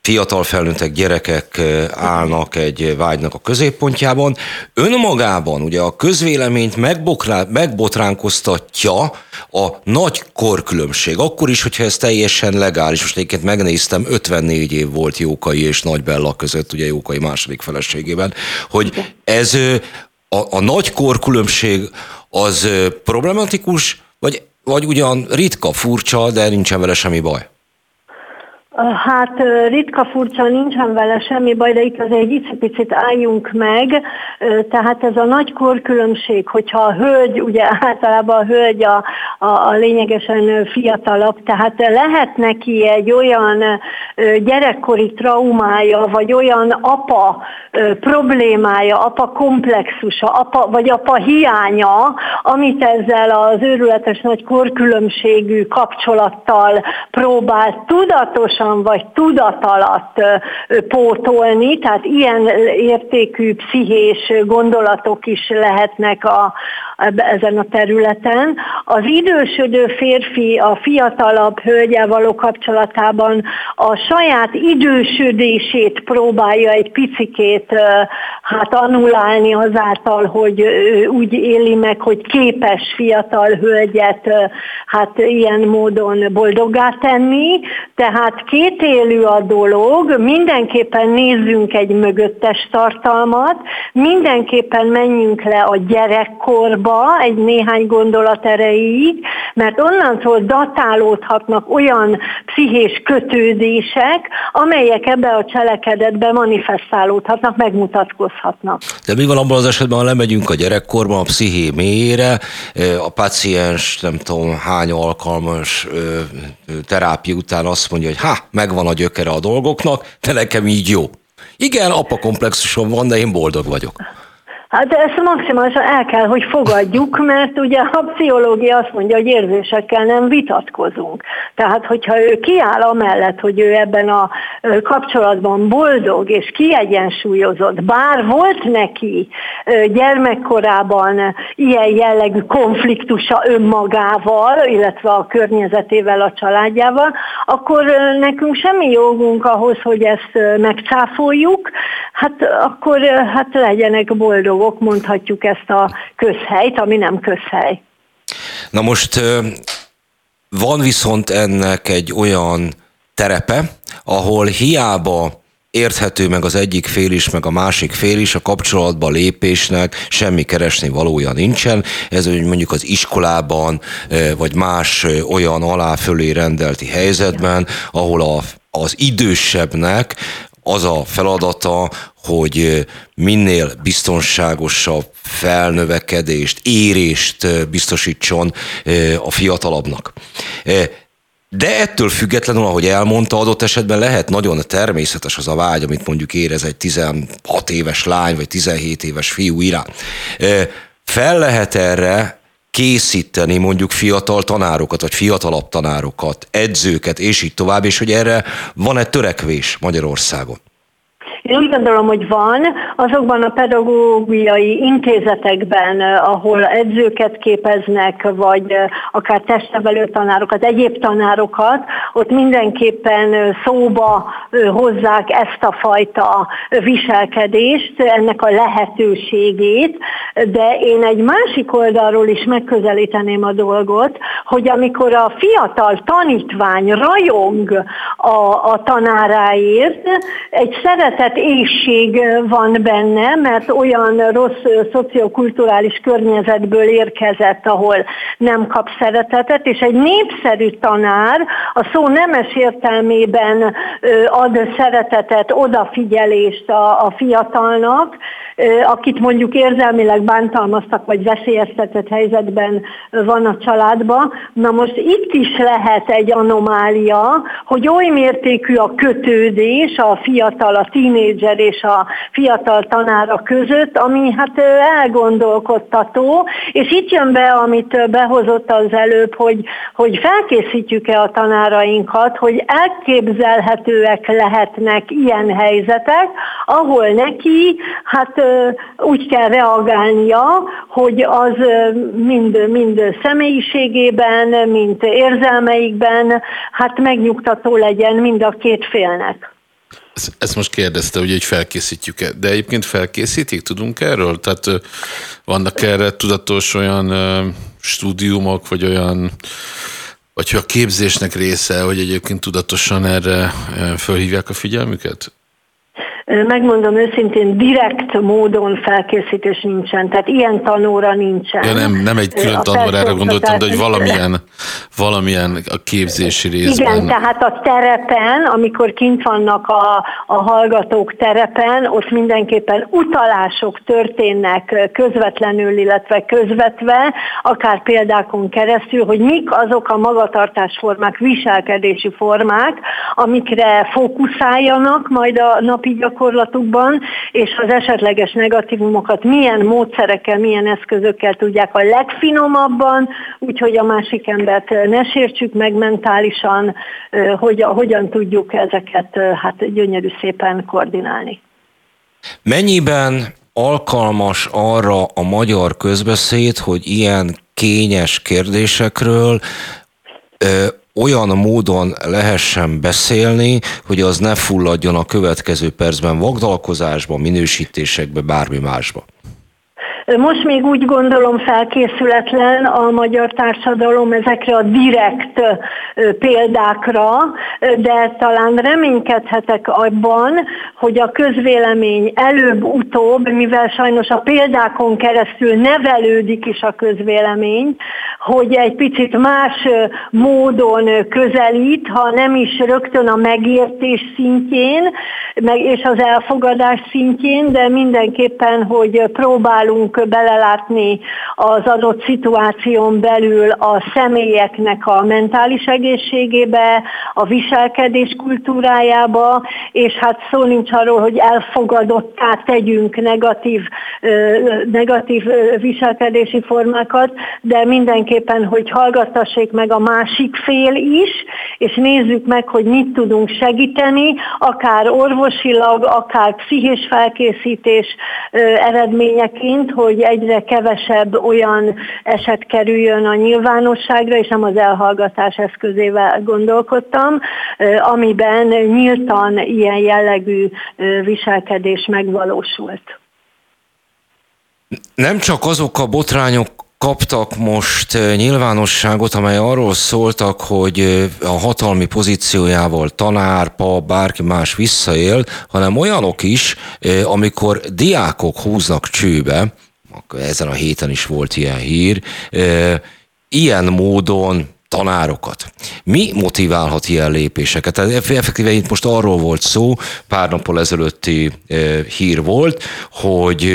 fiatal felnőttek, gyerekek állnak egy vágynak a középpontjában. Önmagában ugye a közvéleményt megbotránkoztatja a nagy korkülönbség. Akkor is, hogyha ez teljesen legális. Most egyébként megnéztem, 54 év volt Jókai és Nagy Bella között, ugye Jókai második feleségében, hogy ez a, a nagy korkülönbség az problematikus, vagy, vagy ugyan ritka, furcsa, de nincsen vele semmi baj? Hát ritka furcsa, nincsen vele semmi baj, de itt azért egy picit álljunk meg. Tehát ez a nagy korkülönbség, hogyha a hölgy, ugye általában a hölgy a, a, a lényegesen fiatalabb, tehát lehet neki egy olyan gyerekkori traumája, vagy olyan apa problémája, apa komplexusa, apa, vagy apa hiánya, amit ezzel az őrületes nagy korkülönbségű kapcsolattal próbál tudatosan vagy tudat alatt pótolni, tehát ilyen értékű pszichés gondolatok is lehetnek a, ezen a területen. Az idősödő férfi a fiatalabb hölgyel való kapcsolatában a saját idősödését próbálja egy picikét hát annulálni azáltal, hogy úgy éli meg, hogy képes fiatal hölgyet hát ilyen módon boldoggá tenni. Tehát kétélű a dolog, mindenképpen nézzünk egy mögöttes tartalmat, mindenképpen menjünk le a gyerekkorba, maga egy néhány gondolat erejéig, mert onnantól datálódhatnak olyan pszichés kötődések, amelyek ebbe a cselekedetbe manifestálódhatnak, megmutatkozhatnak. De mi van abban az esetben, ha lemegyünk a gyerekkorban a psziché mélyére, a paciens nem tudom hány alkalmas terápia után azt mondja, hogy ha, megvan a gyökere a dolgoknak, de nekem így jó. Igen, apa komplexusom van, de én boldog vagyok. Hát ezt maximálisan el kell, hogy fogadjuk, mert ugye a pszichológia azt mondja, hogy érzésekkel nem vitatkozunk. Tehát, hogyha ő kiáll amellett, hogy ő ebben a kapcsolatban boldog és kiegyensúlyozott, bár volt neki gyermekkorában ilyen jellegű konfliktusa önmagával, illetve a környezetével, a családjával, akkor nekünk semmi jogunk ahhoz, hogy ezt megcáfoljuk, hát akkor hát legyenek boldog dolgok, mondhatjuk ezt a közhelyt, ami nem közhely. Na most van viszont ennek egy olyan terepe, ahol hiába érthető meg az egyik fél is, meg a másik fél is, a kapcsolatba lépésnek semmi keresni valója nincsen. Ez mondjuk az iskolában, vagy más olyan alá-fölé rendelti helyzetben, ahol a, az idősebbnek az a feladata, hogy minél biztonságosabb felnövekedést, érést biztosítson a fiatalabbnak. De ettől függetlenül, ahogy elmondta, adott esetben lehet nagyon természetes az a vágy, amit mondjuk érez egy 16 éves lány, vagy 17 éves fiú iránt. Fel lehet erre készíteni mondjuk fiatal tanárokat, vagy fiatalabb tanárokat, edzőket, és így tovább, és hogy erre van-e törekvés Magyarországon? Én úgy gondolom, hogy van azokban a pedagógiai intézetekben, ahol edzőket képeznek, vagy akár testnevelő tanárokat, egyéb tanárokat, ott mindenképpen szóba hozzák ezt a fajta viselkedést, ennek a lehetőségét, de én egy másik oldalról is megközelíteném a dolgot, hogy amikor a fiatal tanítvány rajong a, a tanáráért, egy szeretet éjség van benne, mert olyan rossz szociokulturális környezetből érkezett, ahol nem kap szeretetet, és egy népszerű tanár a szó nemes értelmében ad szeretetet, odafigyelést a, a fiatalnak, akit mondjuk érzelmileg bántalmaztak, vagy veszélyeztetett helyzetben van a családban. Na most itt is lehet egy anomália, hogy oly mértékű a kötődés a fiatal, a tínédzser és a fiatal tanára között, ami hát elgondolkodtató, és itt jön be, amit behozott az előbb, hogy, hogy felkészítjük-e a tanárainkat, hogy elképzelhetőek lehetnek ilyen helyzetek, ahol neki hát úgy kell reagálnia, hogy az mind, mind személyiségében, mind érzelmeikben hát megnyugtató legyen mind a két félnek. Ezt most kérdezte, hogy felkészítjük-e, de egyébként felkészítik, tudunk erről? Tehát vannak erre tudatos olyan stúdiumok, vagy olyan, vagy a képzésnek része, hogy egyébként tudatosan erre felhívják a figyelmüket? Megmondom őszintén, direkt módon felkészítés nincsen, tehát ilyen tanóra nincsen. Ja, nem, nem egy külön tanóra erre gondoltam, de hogy valamilyen, valamilyen a képzési részben. Igen, tehát a terepen, amikor kint vannak a, a hallgatók terepen, ott mindenképpen utalások történnek közvetlenül, illetve közvetve, akár példákon keresztül, hogy mik azok a magatartásformák, viselkedési formák, amikre fókuszáljanak majd a napi gyakorlatban, gyakorlatukban, és az esetleges negatívumokat milyen módszerekkel, milyen eszközökkel tudják a legfinomabban, úgyhogy a másik embert ne sértsük meg mentálisan, hogy, hogyan tudjuk ezeket hát gyönyörű szépen koordinálni. Mennyiben alkalmas arra a magyar közbeszéd, hogy ilyen kényes kérdésekről olyan módon lehessen beszélni, hogy az ne fulladjon a következő percben vagdalkozásba, minősítésekbe, bármi másba. Most még úgy gondolom felkészületlen a magyar társadalom ezekre a direkt példákra, de talán reménykedhetek abban, hogy a közvélemény előbb-utóbb, mivel sajnos a példákon keresztül nevelődik is a közvélemény, hogy egy picit más módon közelít, ha nem is rögtön a megértés szintjén, és az elfogadás szintjén, de mindenképpen, hogy próbálunk belelátni az adott szituáción belül a személyeknek a mentális egészségébe, a viselkedés kultúrájába, és hát szó nincs arról, hogy elfogadottá tegyünk negatív, negatív viselkedési formákat, de mindenképpen, hogy hallgattassék meg a másik fél is, és nézzük meg, hogy mit tudunk segíteni, akár orvosilag, akár pszichés felkészítés eredményeként, hogy hogy egyre kevesebb olyan eset kerüljön a nyilvánosságra, és nem az elhallgatás eszközével gondolkodtam, amiben nyíltan ilyen jellegű viselkedés megvalósult. Nem csak azok a botrányok kaptak most nyilvánosságot, amely arról szóltak, hogy a hatalmi pozíciójával tanár, pa, bárki más visszaél, hanem olyanok is, amikor diákok húznak csőbe, ezen a héten is volt ilyen hír, ilyen módon tanárokat. Mi motiválhat ilyen lépéseket? Tehát effektíve itt most arról volt szó, pár nappal ezelőtti hír volt, hogy,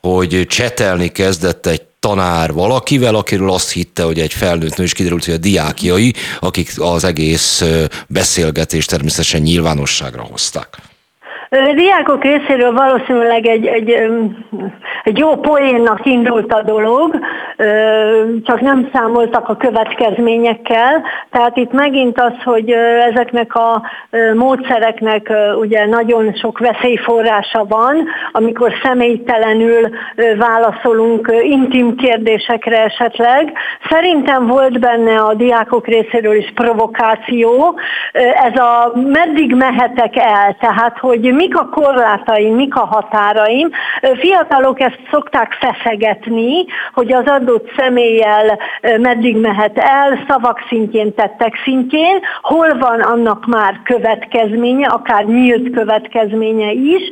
hogy csetelni kezdett egy tanár valakivel, akiről azt hitte, hogy egy felnőtt nő, és kiderült, hogy a diákjai, akik az egész beszélgetést természetesen nyilvánosságra hozták. Diákok részéről valószínűleg egy, egy, egy jó poénnak indult a dolog, csak nem számoltak a következményekkel. Tehát itt megint az, hogy ezeknek a módszereknek ugye nagyon sok veszélyforrása van, amikor személytelenül válaszolunk intim kérdésekre esetleg. Szerintem volt benne a diákok részéről is provokáció. Ez a meddig mehetek el, tehát hogy mik a korlátaim, mik a határaim. Fiatalok ezt szokták feszegetni, hogy az adott személlyel meddig mehet el, szavak szintjén, tettek szintjén, hol van annak már következménye, akár nyílt következménye is.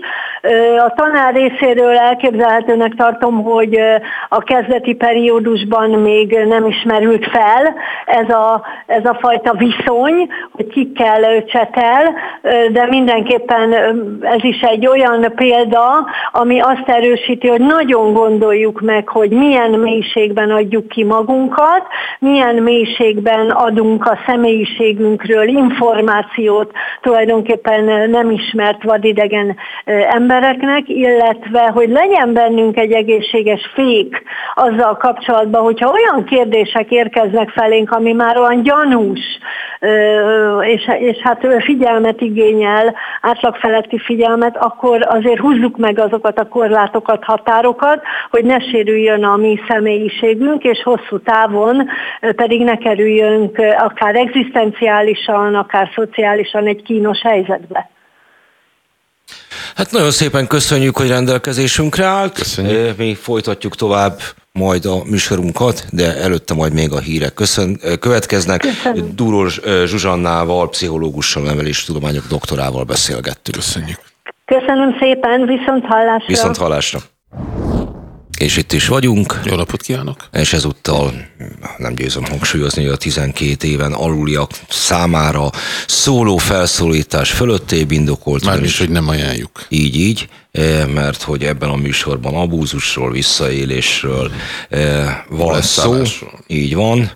A tanár részéről elképzelhetőnek tartom, hogy a kezdeti periódusban még nem ismerült fel ez a, ez a fajta viszony, hogy kikkel csetel, de mindenképpen ez is egy olyan példa, ami azt erősíti, hogy nagyon gondoljuk meg, hogy milyen mélységben adjuk ki magunkat, milyen mélységben adunk a személyiségünkről információt tulajdonképpen nem ismert vadidegen embereknek, illetve hogy legyen bennünk egy egészséges fék azzal kapcsolatban, hogyha olyan kérdések érkeznek felénk, ami már olyan gyanús, és, és hát figyelmet igényel, átlagfeletti figyelmet, akkor azért húzzuk meg azokat a korlátokat, határokat, hogy ne sérüljön a mi személyiségünk, és hosszú távon pedig ne kerüljünk akár egzisztenciálisan, akár szociálisan egy kínos helyzetbe. Hát nagyon szépen köszönjük, hogy rendelkezésünkre állt. Köszönjük. Mi folytatjuk tovább majd a műsorunkat, de előtte majd még a hírek Köszön, következnek. Köszönöm. Dúrós Zsuzsannával, pszichológussal, nevelés tudományok doktorával beszélgettünk. Köszönjük. Köszönöm szépen, viszont hallásra. Viszont hallásra. És itt is vagyunk. Jó napot kívánok! És ezúttal nem győzöm hangsúlyozni, hogy a 12 éven aluliak számára szóló felszólítás fölöttébb indokolt. Mármint, hogy nem ajánljuk. Így, így, eh, mert hogy ebben a műsorban abúzusról, visszaélésről eh, van szó. Így van.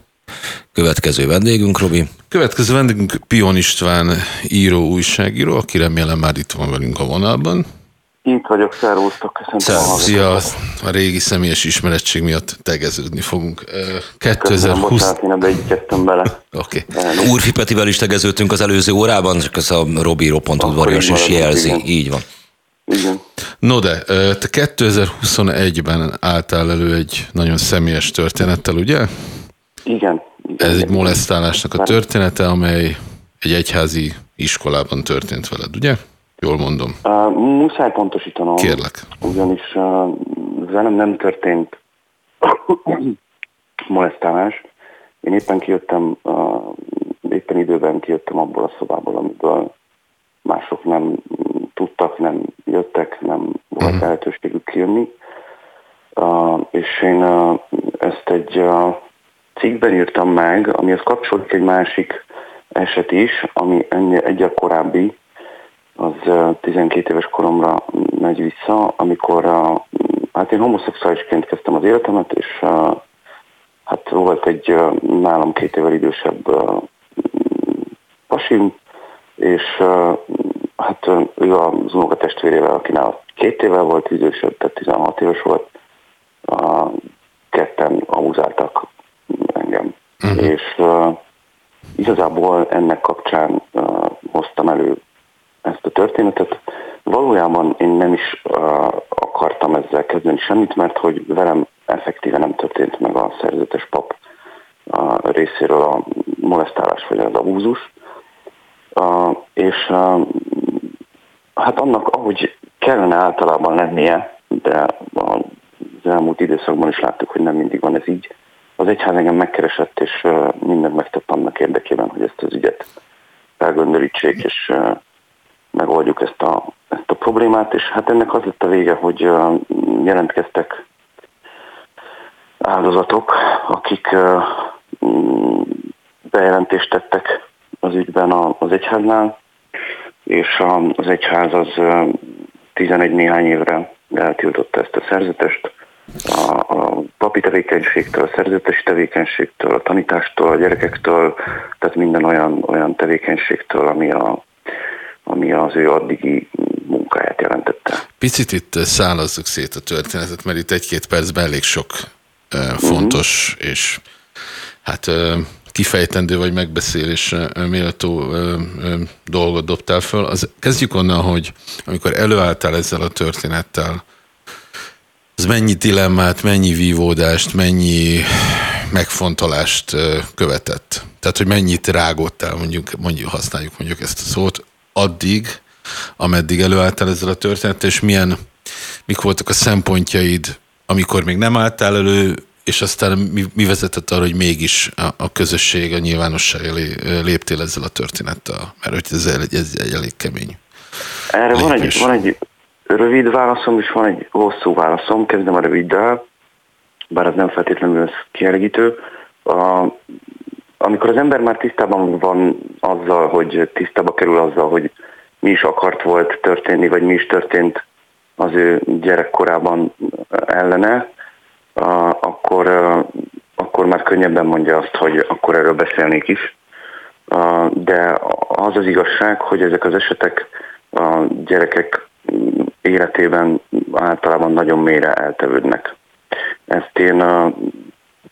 Következő vendégünk, Robi. Következő vendégünk Pion István író, újságíró, aki remélem már itt van velünk a vonalban. Itt vagyok, szervusztok, Szervusz. hallgatókat. Szia, a régi személyes ismerettség miatt tegeződni fogunk. Ö, Köszönöm, 2020... bocsánat, én ebbe így bele. Oké. Elnézést. Úrfi Petivel is tegeződtünk az előző órában, csak ez a Robi roppant Akkor udvarias így is jelzi. igen. Így van. Igen. No de, te 2021-ben álltál elő egy nagyon személyes történettel, ugye? Igen. igen. Ez egy molesztálásnak a története, amely egy egyházi iskolában történt veled, ugye? Jól mondom. Uh, muszáj pontosítanom. Kérlek. Ugyanis uh, velem nem történt molesztálás. Én éppen kijöttem, uh, éppen időben kijöttem abból a szobából, amiből mások nem tudtak, nem jöttek, nem volt lehetőségük kijönni. Uh, és én uh, ezt egy uh, cikkben írtam meg, amihez kapcsolódik egy másik eset is, ami ennél egyel korábbi, az uh, 12 éves koromra megy vissza, amikor hát én homoszexuálisként kezdtem az életemet, és hát volt egy nálam két évvel idősebb pasim, és hát ő az unokatestvérével, aki nála két évvel volt idősebb, tehát 16 éves volt, ketten abuzáltak engem. Uh-huh. És igazából ennek kapcsán hoztam elő ezt a történetet. Valójában én nem is uh, akartam ezzel kezdeni semmit, mert hogy velem effektíve nem történt meg a szerzetes pap uh, részéről a molesztálás vagy az abúzus. Uh, és uh, hát annak, ahogy kellene általában lennie, de az elmúlt időszakban is láttuk, hogy nem mindig van ez így, az egyház engem megkeresett, és mindent megtett annak érdekében, hogy ezt az ügyet felgönderítsék, és megoldjuk ezt a, ezt a problémát, és hát ennek az lett a vége, hogy jelentkeztek áldozatok, akik bejelentést tettek az ügyben az egyháznál, és az egyház az uh, 11 néhány évre eltiltotta ezt a szerzetest, a, a papi tevékenységtől, a szerzetesi tevékenységtől, a tanítástól, a gyerekektől, tehát minden olyan, olyan tevékenységtől, ami, a, ami az ő addigi munkáját jelentette. Picit itt szállazzuk szét a történetet, mert itt egy-két percben elég sok uh, fontos uh-huh. és hát uh, kifejtendő vagy megbeszélésre ö, méltó dolgot dobtál föl. Az, kezdjük onnan, hogy amikor előálltál ezzel a történettel, az mennyi dilemmát, mennyi vívódást, mennyi megfontolást követett? Tehát, hogy mennyit rágódtál, mondjuk, mondjuk használjuk mondjuk ezt a szót, addig, ameddig előálltál ezzel a történettel, és milyen, mik voltak a szempontjaid, amikor még nem álltál elő, és aztán mi, mi vezetett arra, hogy mégis a, a közösség, a nyilvánosság elé léptél ezzel a történettel, mert ez, egy- ez egy elég kemény. Erre van egy, van egy rövid válaszom, és van egy hosszú válaszom. Kezdem a röviddel, bár ez nem feltétlenül kielégítő. A, amikor az ember már tisztában van azzal, hogy tisztába kerül azzal, hogy mi is akart volt történni, vagy mi is történt az ő gyerekkorában ellene, akkor, akkor már könnyebben mondja azt, hogy akkor erről beszélnék is. De az az igazság, hogy ezek az esetek a gyerekek életében általában nagyon mélyre eltevődnek. Ezt én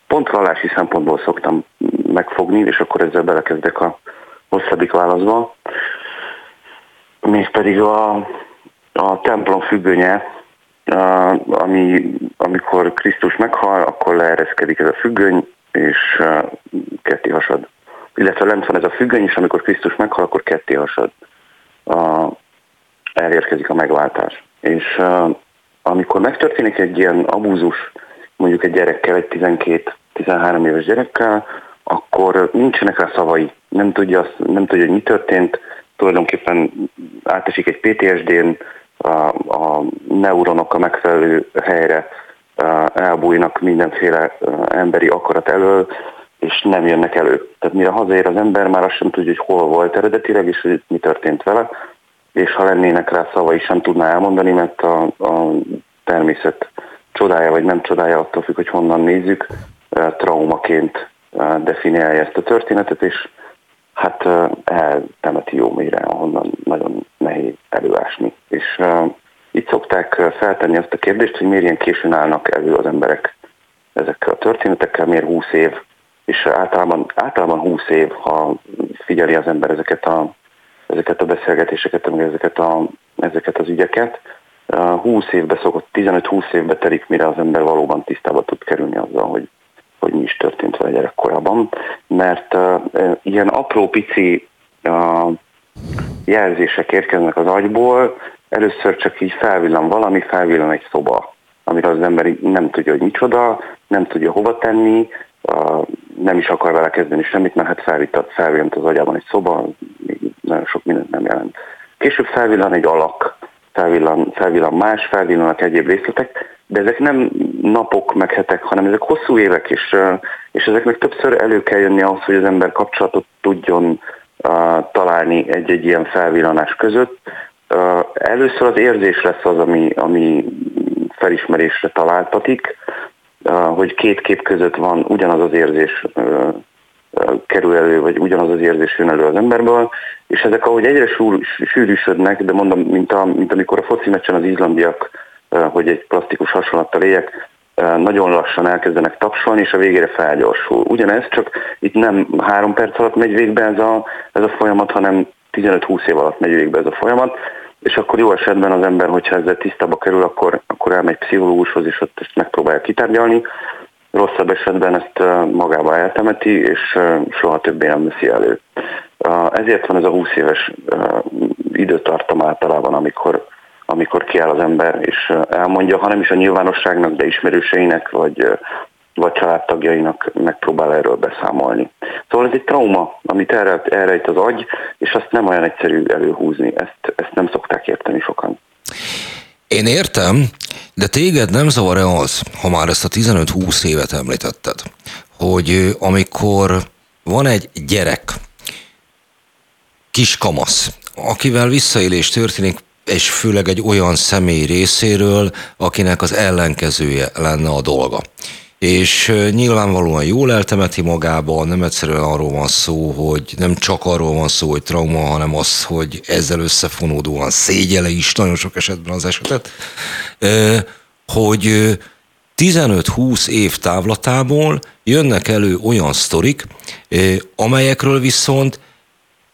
pont vallási szempontból szoktam megfogni, és akkor ezzel belekezdek a hosszabbik válaszba. Mégpedig a, a templom függönye, ami, amikor Krisztus meghal, akkor leereszkedik ez a függöny, és ketté hasad. Illetve lent van ez a függöny, és amikor Krisztus meghal, akkor ketté hasad. Elérkezik a megváltás. És amikor megtörténik egy ilyen abúzus, mondjuk egy gyerekkel, egy 12-13 éves gyerekkel, akkor nincsenek rá szavai, nem tudja, azt, nem tudja, hogy mi történt, tulajdonképpen átesik egy PTSD-n, a, a neuronok a megfelelő helyre elbújnak mindenféle emberi akarat elől, és nem jönnek elő. Tehát mire hazaér az ember, már azt sem tudja, hogy hol volt eredetileg, és hogy mi történt vele, és ha lennének rá szavai, sem tudná elmondani, mert a, a természet csodája vagy nem csodája, attól függ, hogy honnan nézzük, traumaként definiálja ezt a történetet, és hát eltemeti jó mélyre, ahonnan nagyon nehéz előásni. És itt szokták feltenni azt a kérdést, hogy miért ilyen későn állnak elő az emberek ezekkel a történetekkel, miért 20 év, és általában, általában 20 év, ha figyeli az ember ezeket a, ezeket a beszélgetéseket, ezeket, a, ezeket az ügyeket, 20 évbe szokott, 15-20 évbe telik, mire az ember valóban tisztába tud kerülni azzal, hogy hogy mi is történt vele gyerekkorában, mert uh, ilyen apró pici uh, jelzések érkeznek az agyból, először csak így felvillan valami, felvillan egy szoba, amire az ember nem tudja, hogy micsoda, nem tudja hova tenni, uh, nem is akar vele kezdeni semmit, mert hát felvillant, felvillant az agyában egy szoba, nagyon sok mindent nem jelent. Később felvillan egy alak, felvillan, felvillan más, felvillanak egyéb részletek, de ezek nem napok, meg hetek, hanem ezek hosszú évek, és, és ezeknek többször elő kell jönni ahhoz, hogy az ember kapcsolatot tudjon uh, találni egy-egy ilyen felvillanás között. Uh, először az érzés lesz az, ami, ami felismerésre találtatik, uh, hogy két kép között van ugyanaz az érzés kerül elő, vagy ugyanaz az érzés jön elő az emberből, és ezek ahogy egyre sűrűsödnek, de mondom, mint, a, mint amikor a foci meccsen az izlandiak, hogy egy plastikus hasonlattal éljek, nagyon lassan elkezdenek tapsolni, és a végére felgyorsul. Ugyanez, csak itt nem három perc alatt megy végbe ez a, ez a folyamat, hanem 15-20 év alatt megy végbe ez a folyamat, és akkor jó esetben az ember, hogyha ezzel tisztába kerül, akkor, akkor elmegy pszichológushoz, és ott ezt megpróbálja kitárgyalni, rosszabb esetben ezt magába eltemeti, és soha többé nem veszi elő. Ezért van ez a 20 éves időtartam általában, amikor, amikor kiáll az ember, és elmondja, ha nem is a nyilvánosságnak, de ismerőseinek, vagy, vagy családtagjainak megpróbál erről beszámolni. Szóval ez egy trauma, amit erre, erre az agy, és azt nem olyan egyszerű előhúzni, ezt, ezt nem szokták érteni sokan. Én értem, de téged nem zavar-e az, ha már ezt a 15-20 évet említetted, hogy amikor van egy gyerek, kis kamasz, akivel visszaélés történik, és főleg egy olyan személy részéről, akinek az ellenkezője lenne a dolga és nyilvánvalóan jól eltemeti magába, nem egyszerűen arról van szó, hogy nem csak arról van szó, hogy trauma, hanem az, hogy ezzel összefonódóan szégyele is nagyon sok esetben az esetet, hogy 15-20 év távlatából jönnek elő olyan sztorik, amelyekről viszont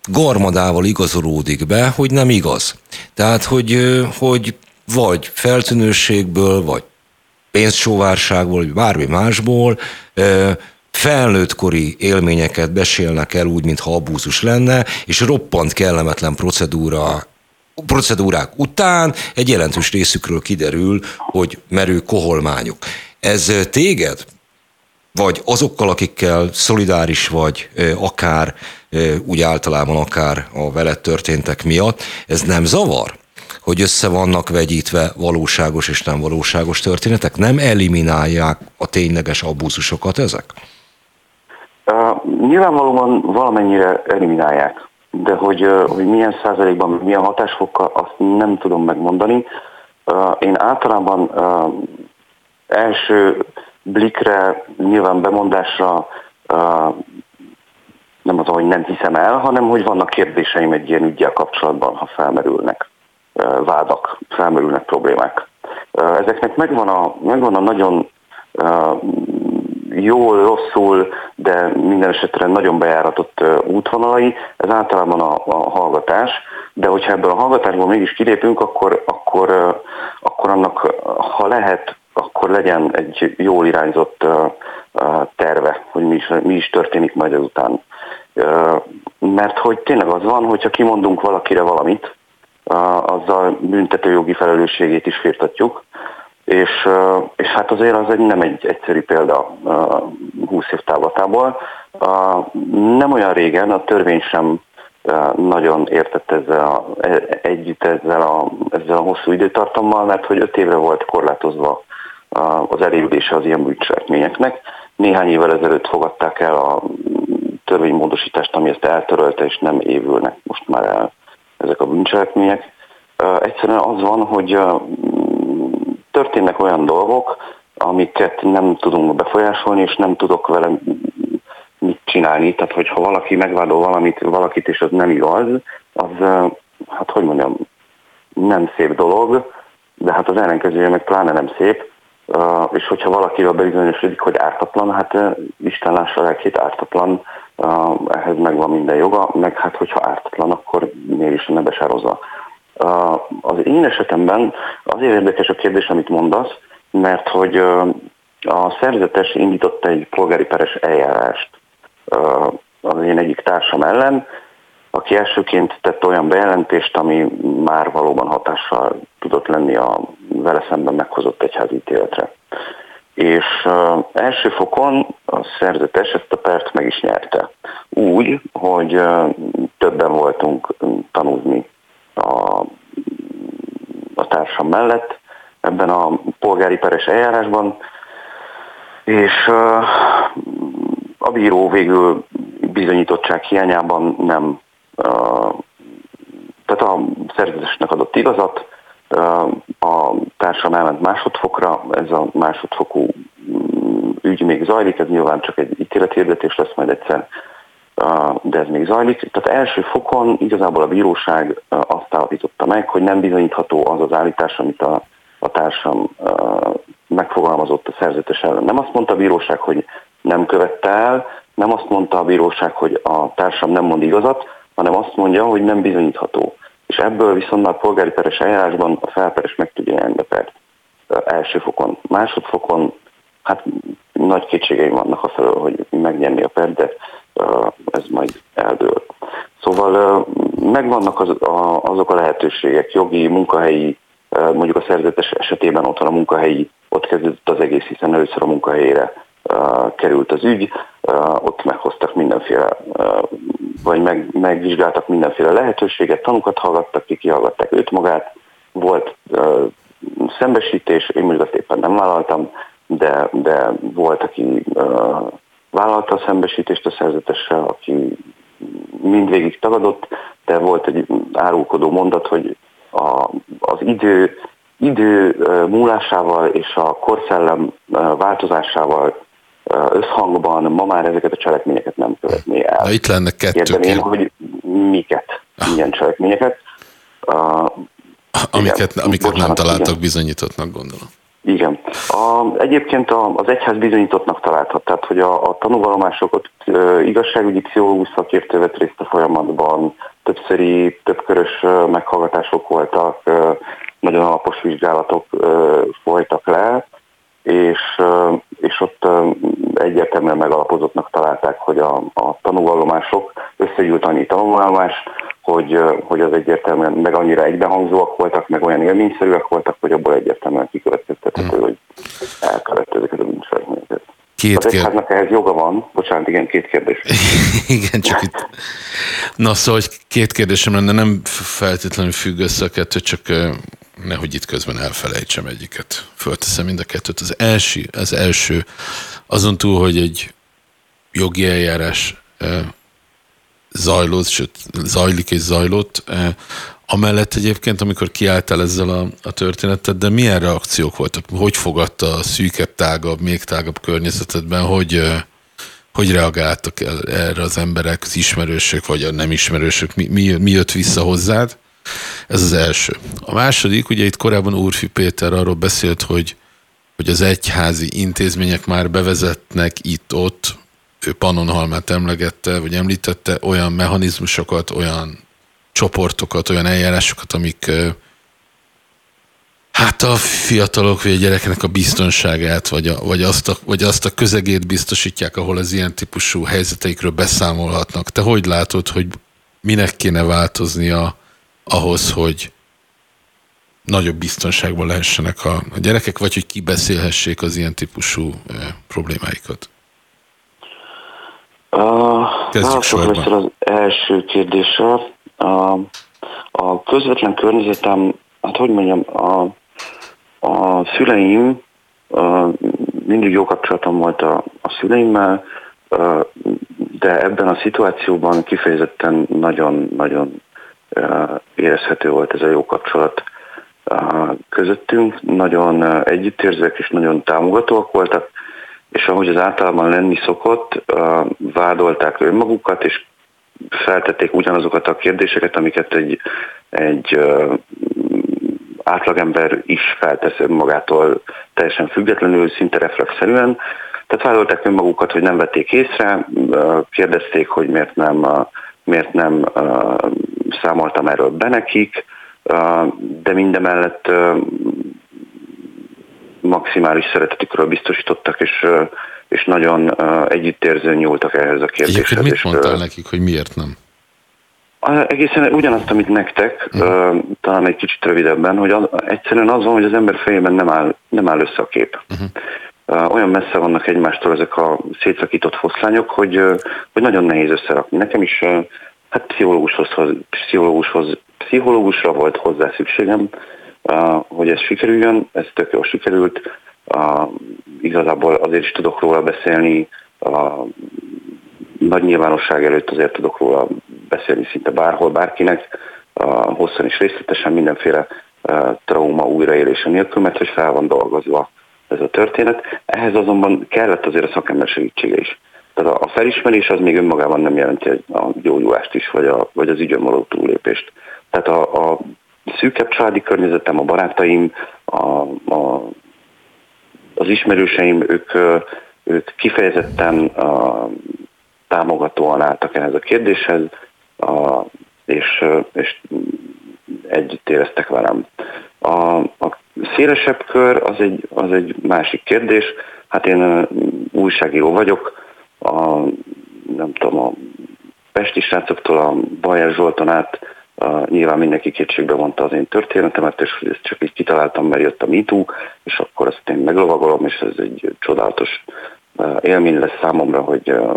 garmadával igazolódik be, hogy nem igaz. Tehát, hogy, hogy vagy feltűnőségből, vagy pénzsóvárságból, vagy bármi másból, felnőttkori élményeket besélnek el úgy, mintha abúzus lenne, és roppant kellemetlen procedúra procedúrák után egy jelentős részükről kiderül, hogy merő koholmányuk. Ez téged, vagy azokkal, akikkel szolidáris vagy, akár úgy általában akár a veled történtek miatt, ez nem zavar? Hogy össze vannak vegyítve valóságos és nem valóságos történetek? Nem eliminálják a tényleges abúzusokat ezek? Uh, nyilvánvalóan valamennyire eliminálják, de hogy, hogy milyen százalékban, milyen hatásfokkal, azt nem tudom megmondani. Én általában első blikre, nyilván bemondásra nem az, hogy nem hiszem el, hanem hogy vannak kérdéseim egy ilyen ügyel kapcsolatban, ha felmerülnek vádak, felmerülnek problémák. Ezeknek megvan a, megvan a nagyon jól, rosszul, de minden esetre nagyon bejáratott útvonalai, ez általában a, a hallgatás, de hogyha ebből a hallgatásból mégis kilépünk, akkor, akkor, akkor annak, ha lehet, akkor legyen egy jól irányzott terve, hogy mi is, mi is történik majd ezután. Mert hogy tényleg az van, hogyha kimondunk valakire valamit, azzal büntetőjogi felelősségét is firtatjuk, és, és hát azért az egy, nem egy egyszerű példa 20 év távlatából. Nem olyan régen a törvény sem nagyon értett ezzel a, e, együtt ezzel a, ezzel a hosszú időtartammal, mert hogy öt évre volt korlátozva az elérülése az ilyen bűncselekményeknek. Néhány évvel ezelőtt fogadták el a törvénymódosítást, ami ezt eltörölte, és nem évülnek most már el ezek a bűncselekmények. Egyszerűen az van, hogy történnek olyan dolgok, amiket nem tudunk befolyásolni, és nem tudok vele mit csinálni. Tehát, hogyha valaki megvádol valamit, valakit, és az nem igaz, az, hát hogy mondjam, nem szép dolog, de hát az ellenkezője meg pláne nem szép. És hogyha valakivel bebizonyosodik, hogy ártatlan, hát Isten lássa lelkét ártatlan, ehhez megvan minden joga, meg hát hogyha ártatlan, akkor miért is ne besározza. Az én esetemben azért érdekes a kérdés, amit mondasz, mert hogy a szerzetes indított egy polgári peres eljárást az én egyik társam ellen, aki elsőként tett olyan bejelentést, ami már valóban hatással tudott lenni a vele szemben meghozott egyházítéletre. És uh, első fokon a szerzetes ezt a pert meg is nyerte. Úgy, hogy uh, többen voltunk tanulni a, a társam mellett ebben a polgári peres eljárásban, és a bíró végül bizonyítottság hiányában nem, tehát a szerzetesnek adott igazat, a társam elment másodfokra, ez a másodfokú mm, ügy még zajlik, ez nyilván csak egy ítélethirdetés lesz majd egyszer de ez még zajlik. Tehát első fokon igazából a bíróság azt állapította meg, hogy nem bizonyítható az az állítás, amit a, a társam megfogalmazott a szerzetes ellen. Nem azt mondta a bíróság, hogy nem követte el, nem azt mondta a bíróság, hogy a társam nem mond igazat, hanem azt mondja, hogy nem bizonyítható. És ebből viszont a polgári peres eljárásban a felperes meg tudja nyerni a pert. Első fokon. Másodfokon, hát nagy kétségeim vannak a felől, hogy megnyerni a pert, de ez majd eldől. Szóval megvannak az, a, azok a lehetőségek, jogi, munkahelyi, mondjuk a szerzetes esetében ott van a munkahelyi, ott kezdődött az egész, hiszen először a munkahelyére került az ügy, ott meghoztak mindenféle, vagy meg, megvizsgáltak mindenféle lehetőséget, tanukat hallgattak ki, kihallgatták őt magát, volt szembesítés, én mondjuk azt éppen nem vállaltam, de, de volt, aki vállalta a szembesítést a szerzetessel, aki mindvégig tagadott, de volt egy árulkodó mondat, hogy a, az idő, idő múlásával és a korszellem változásával összhangban ma már ezeket a cselekményeket nem követné el. Na itt lenne kettő. Kérdeném, hogy miket, milyen cselekményeket. Uh, amiket, igen, amiket bocsánat, nem találtak igen. bizonyítottnak, gondolom. Igen. A, egyébként a, az egyház bizonyítottnak találhat, tehát hogy a, a tanúvallomásokat igazságügyi pszichológus szakértő vett részt a folyamatban, többszöri, többkörös meghallgatások voltak, nagyon alapos vizsgálatok folytak le, és, és ott egyértelműen megalapozottnak találták, hogy a, a tanúvallomások összegyűlt annyi tanúvallomás, hogy, hogy az egyértelműen meg annyira egybehangzóak voltak, meg olyan élményszerűek voltak, hogy abból egyértelműen kikövetkeztethető, hmm. hogy elkövette ezeket a bűncselekményeket. Két az egyháznak ehhez joga van. Bocsánat, igen, két kérdés. igen, csak itt... Na szóval, hogy két kérdésem lenne, nem feltétlenül függ össze a kettő, csak nehogy itt közben elfelejtsem egyiket. Fölteszem mind a kettőt. Az első, az első azon túl, hogy egy jogi eljárás zajlott, sőt zajlik és zajlott. Amellett egyébként, amikor kiálltál ezzel a, a történetet, de milyen reakciók voltak? Hogy fogadta a szűkebb, tágabb, még tágabb környezetedben, hogy, hogy reagáltak erre az emberek, az ismerősök, vagy a nem ismerősök, mi, mi, mi jött vissza hozzád? Ez az első. A második, ugye itt korábban Úrfi Péter arról beszélt, hogy, hogy az egyházi intézmények már bevezetnek itt-ott, ő Pannonhalmát emlegette, vagy említette, olyan mechanizmusokat, olyan csoportokat, olyan eljárásokat, amik hát a fiatalok vagy a gyereknek a biztonságát, vagy, a, vagy, azt a, vagy azt a közegét biztosítják, ahol az ilyen típusú helyzeteikről beszámolhatnak. Te hogy látod, hogy minek kéne változnia ahhoz, hogy nagyobb biztonságban lehessenek a, a gyerekek, vagy hogy kibeszélhessék az ilyen típusú e, problémáikat? Uh, Kezdjük sorban. az első kérdésre. A, a közvetlen környezetem, hát hogy mondjam, a, a szüleim, a, mindig jó kapcsolatom volt a, a szüleimmel, de ebben a szituációban kifejezetten nagyon-nagyon érezhető volt ez a jó kapcsolat közöttünk. Nagyon együttérzőek és nagyon támogatóak voltak, és ahogy az általában lenni szokott, vádolták önmagukat, és feltették ugyanazokat a kérdéseket, amiket egy, egy átlagember is feltesz önmagától teljesen függetlenül, szinte reflexzerűen. Tehát vádolták önmagukat, hogy nem vették észre, kérdezték, hogy miért nem, miért nem számoltam erről be nekik, de mindemellett maximális szeretetükről biztosítottak, és, és nagyon együttérzően nyúltak ehhez a kérdéshez. Egyébként mit mondtál nekik, hogy miért nem? Egészen ugyanazt, amit nektek, uh-huh. talán egy kicsit rövidebben, hogy az, egyszerűen az van, hogy az ember fejében nem áll, nem áll össze a kép. Uh-huh. Olyan messze vannak egymástól ezek a szétszakított foszlányok, hogy, hogy nagyon nehéz összerakni. Nekem is hát pszichológushoz, pszichológushoz, pszichológusra volt hozzá szükségem, hogy ez sikerüljön, ez tök jól sikerült. Igazából azért is tudok róla beszélni, nagy nyilvánosság előtt azért tudok róla beszélni szinte bárhol, bárkinek, hosszan és részletesen mindenféle trauma újraélése nélkül, mert hogy fel van dolgozva ez a történet. Ehhez azonban kellett azért a szakember segítsége is. Tehát a felismerés az még önmagában nem jelenti a gyógyulást is, vagy, a, vagy az ügyön való túlépést. Tehát a, a szűkebb családi környezetem, a barátaim, a, a, az ismerőseim, ők, ők kifejezetten a, támogatóan álltak ehhez a kérdéshez, a, és, és együtt éreztek velem. A, a szélesebb kör az egy, az egy másik kérdés. Hát én újságíró vagyok, a, nem tudom, a Pesti srácoktól a Bajer Zsolton át Uh, nyilván mindenki kétségbe vonta az én történetemet, és ezt csak így kitaláltam, mert jött a MeToo, és akkor ezt én meglovagolom, és ez egy csodálatos uh, élmény lesz számomra, hogy uh,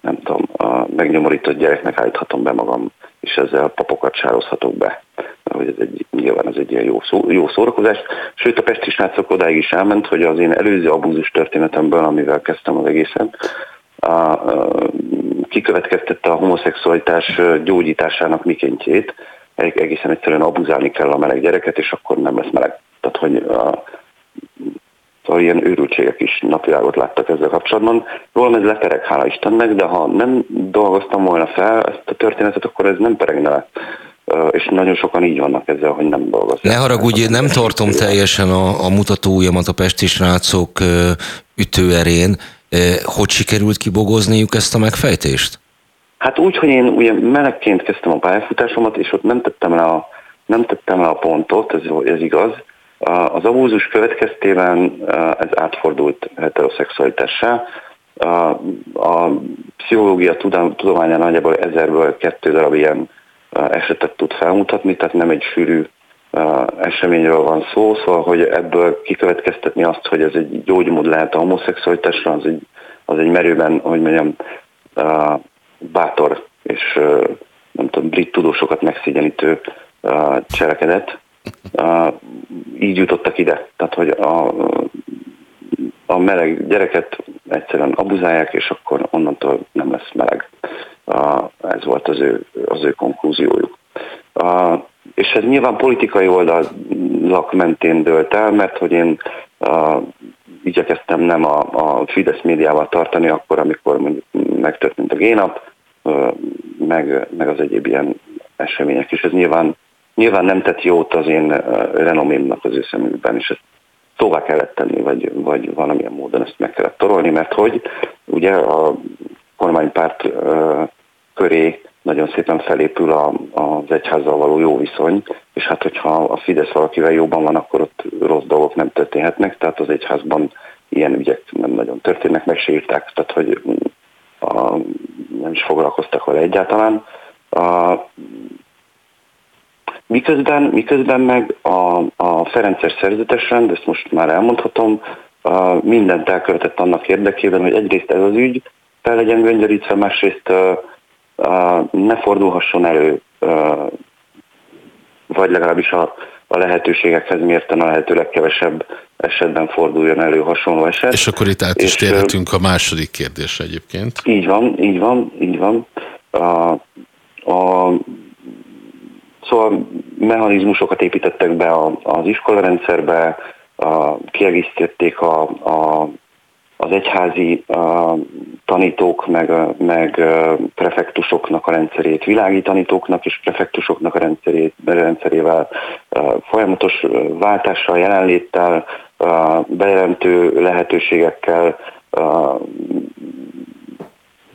nem tudom, a megnyomorított gyereknek állíthatom be magam, és ezzel papokat sározhatok be. Hogy ez egy, nyilván ez egy ilyen jó, szó, jó szórakozás. Sőt, a Pesti srácok odáig is elment, hogy az én előző abúzus történetemből, amivel kezdtem az egészen, a, kikövetkeztette a homoszexualitás gyógyításának mikéntjét, egészen egyszerűen abuzálni kell a meleg gyereket, és akkor nem lesz meleg. Tehát, hogy a, Szóval ilyen őrültségek is napvilágot láttak ezzel kapcsolatban. Rólam ez lepereg, hála Istennek, de ha nem dolgoztam volna fel ezt a történetet, akkor ez nem peregne le. És nagyon sokan így vannak ezzel, hogy nem dolgoznak. Ne haragudj, nem tartom teljesen a, a mutatóujjamat a pesti srácok ütőerén. Hogy sikerült kibogozniuk ezt a megfejtést? Hát úgy, hogy én ugye melegként kezdtem a pályafutásomat, és ott nem tettem le a, nem tettem le a pontot, ez, ez igaz, az abúzus következtében ez átfordult heteroszexualitássá. A pszichológia tudományá nagyjából ezerből kettő darab ilyen esetet tud felmutatni, tehát nem egy sűrű eseményről van szó, szóval hogy ebből kikövetkeztetni azt, hogy ez egy gyógymód lehet a homoszexualitásra, az egy, az egy merőben, hogy mondjam, bátor és nem tudom, brit tudósokat megszégyenítő cselekedet így jutottak ide. Tehát, hogy a, a meleg gyereket egyszerűen abuzálják, és akkor onnantól nem lesz meleg. ez volt az ő, az ő konklúziójuk. És ez nyilván politikai oldalak mentén dőlt el, mert hogy én igyekeztem nem a, a Fidesz médiával tartani akkor, amikor mondjuk megtörtént a génap, meg, meg az egyéb ilyen események, és ez nyilván, nyilván nem tett jót az én renomémnak az ő szemükben, és ezt tovább kellett tenni, vagy, vagy valamilyen módon ezt meg kellett torolni, mert hogy ugye a kormánypárt köré nagyon szépen felépül a, az egyházzal való jó viszony, és hát hogyha a Fidesz valakivel jóban van, akkor ott rossz dolgok nem történhetnek, tehát az egyházban ilyen ügyek nem nagyon történnek, meg se írták, tehát hogy a, nem is foglalkoztak vele egyáltalán. A, miközben, miközben meg a, a Ferences szerzetes rend, ezt most már elmondhatom, a, mindent elkövetett annak érdekében, hogy egyrészt ez az ügy fel legyen göngyörítve, másrészt ne fordulhasson elő, vagy legalábbis a, a lehetőségekhez mérten a lehető legkevesebb esetben forduljon elő hasonló eset. És akkor itt át is térhetünk a második kérdésre egyébként. Így van, így van, így van. A, a, szóval mechanizmusokat építettek be az iskolarendszerbe, a, kiegészítették a, a az egyházi uh, tanítók, meg, meg prefektusoknak a rendszerét, világi tanítóknak és prefektusoknak a rendszerét, rendszerével uh, folyamatos váltással, jelenléttel, uh, bejelentő lehetőségekkel uh,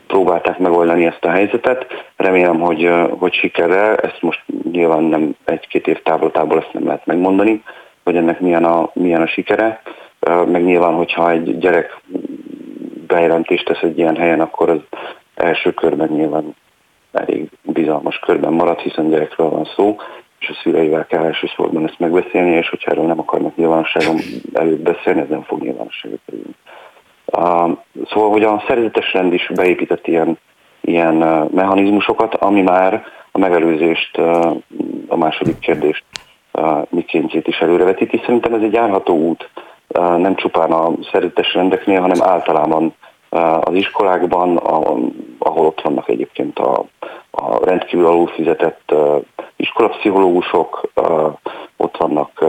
próbálták megoldani ezt a helyzetet. Remélem, hogy, hogy sikerrel, ezt most nyilván nem egy-két év távolatából ezt nem lehet megmondani, hogy ennek milyen a, milyen a sikere meg nyilván, hogyha egy gyerek bejelentést tesz egy ilyen helyen, akkor az első körben nyilván elég bizalmas körben marad, hiszen gyerekről van szó, és a szüleivel kell elsősorban ezt megbeszélni, és hogyha erről nem akarnak nyilvánosságon előtt beszélni, ez nem fog nyilvánosságot kerülni. Szóval, hogy a szerzetes rend is beépített ilyen, ilyen mechanizmusokat, ami már a megelőzést, a második kérdést mikéntjét is előrevetíti. Szerintem ez egy járható út nem csupán a szerzetes rendeknél, hanem általában az iskolákban, ahol ott vannak egyébként a, a rendkívül alul fizetett iskolapszichológusok, ott vannak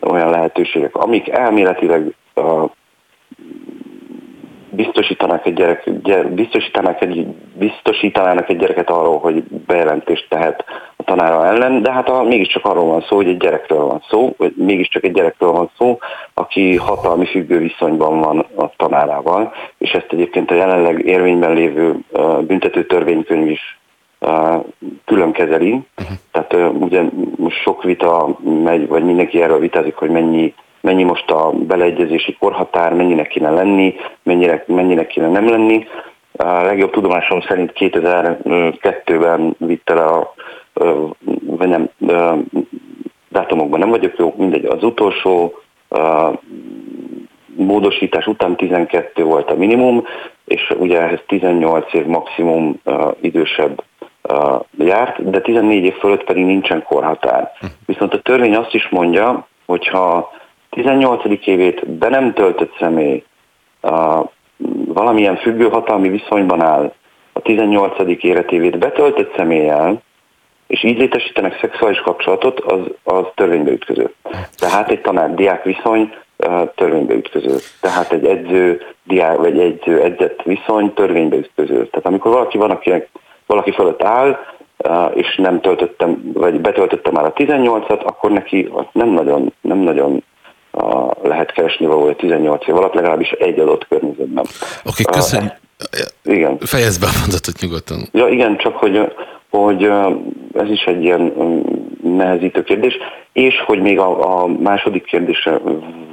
olyan lehetőségek, amik elméletileg biztosítanak egy gyerek, biztosítanak egy, biztosítanának egy gyereket arról, hogy bejelentést tehet tanára ellen, de hát a, mégiscsak arról van szó, hogy egy gyerekről van szó, vagy mégiscsak egy gyerekről van szó, aki hatalmi függő viszonyban van a tanárával, és ezt egyébként a jelenleg érvényben lévő büntető törvénykönyv is külön kezeli. Uh-huh. Tehát ugye most sok vita megy, vagy mindenki erről vitázik, hogy mennyi mennyi most a beleegyezési korhatár, mennyinek kéne lenni, mennyire, mennyinek kéne nem lenni. A legjobb tudomásom szerint 2002-ben vitte le a, vagy nem, dátumokban nem vagyok jó, mindegy, az utolsó módosítás után 12 volt a minimum, és ugye ehhez 18 év maximum idősebb járt, de 14 év fölött pedig nincsen korhatár. Hm. Viszont a törvény azt is mondja, hogyha 18. évét be nem töltött személy valamilyen függő hatalmi viszonyban áll a 18. életévét betöltött személlyel, és így létesítenek szexuális kapcsolatot, az, az törvénybe ütköző. Tehát egy tanár-diák viszony törvénybe ütköző. Tehát egy edző, diák, vagy edző edzett viszony törvénybe ütköző. Tehát amikor valaki van, akinek valaki fölött áll, és nem töltöttem, vagy betöltöttem már a 18-at, akkor neki nem nagyon, nem nagyon lehet keresni valahol 18 év alatt, legalábbis egy adott környezetben. Oké, okay, köszönjük. Uh, igen. Fejezd be a mondatot nyugodtan. Ja, igen, csak hogy, hogy ez is egy ilyen nehezítő kérdés, és hogy még a, a második kérdésre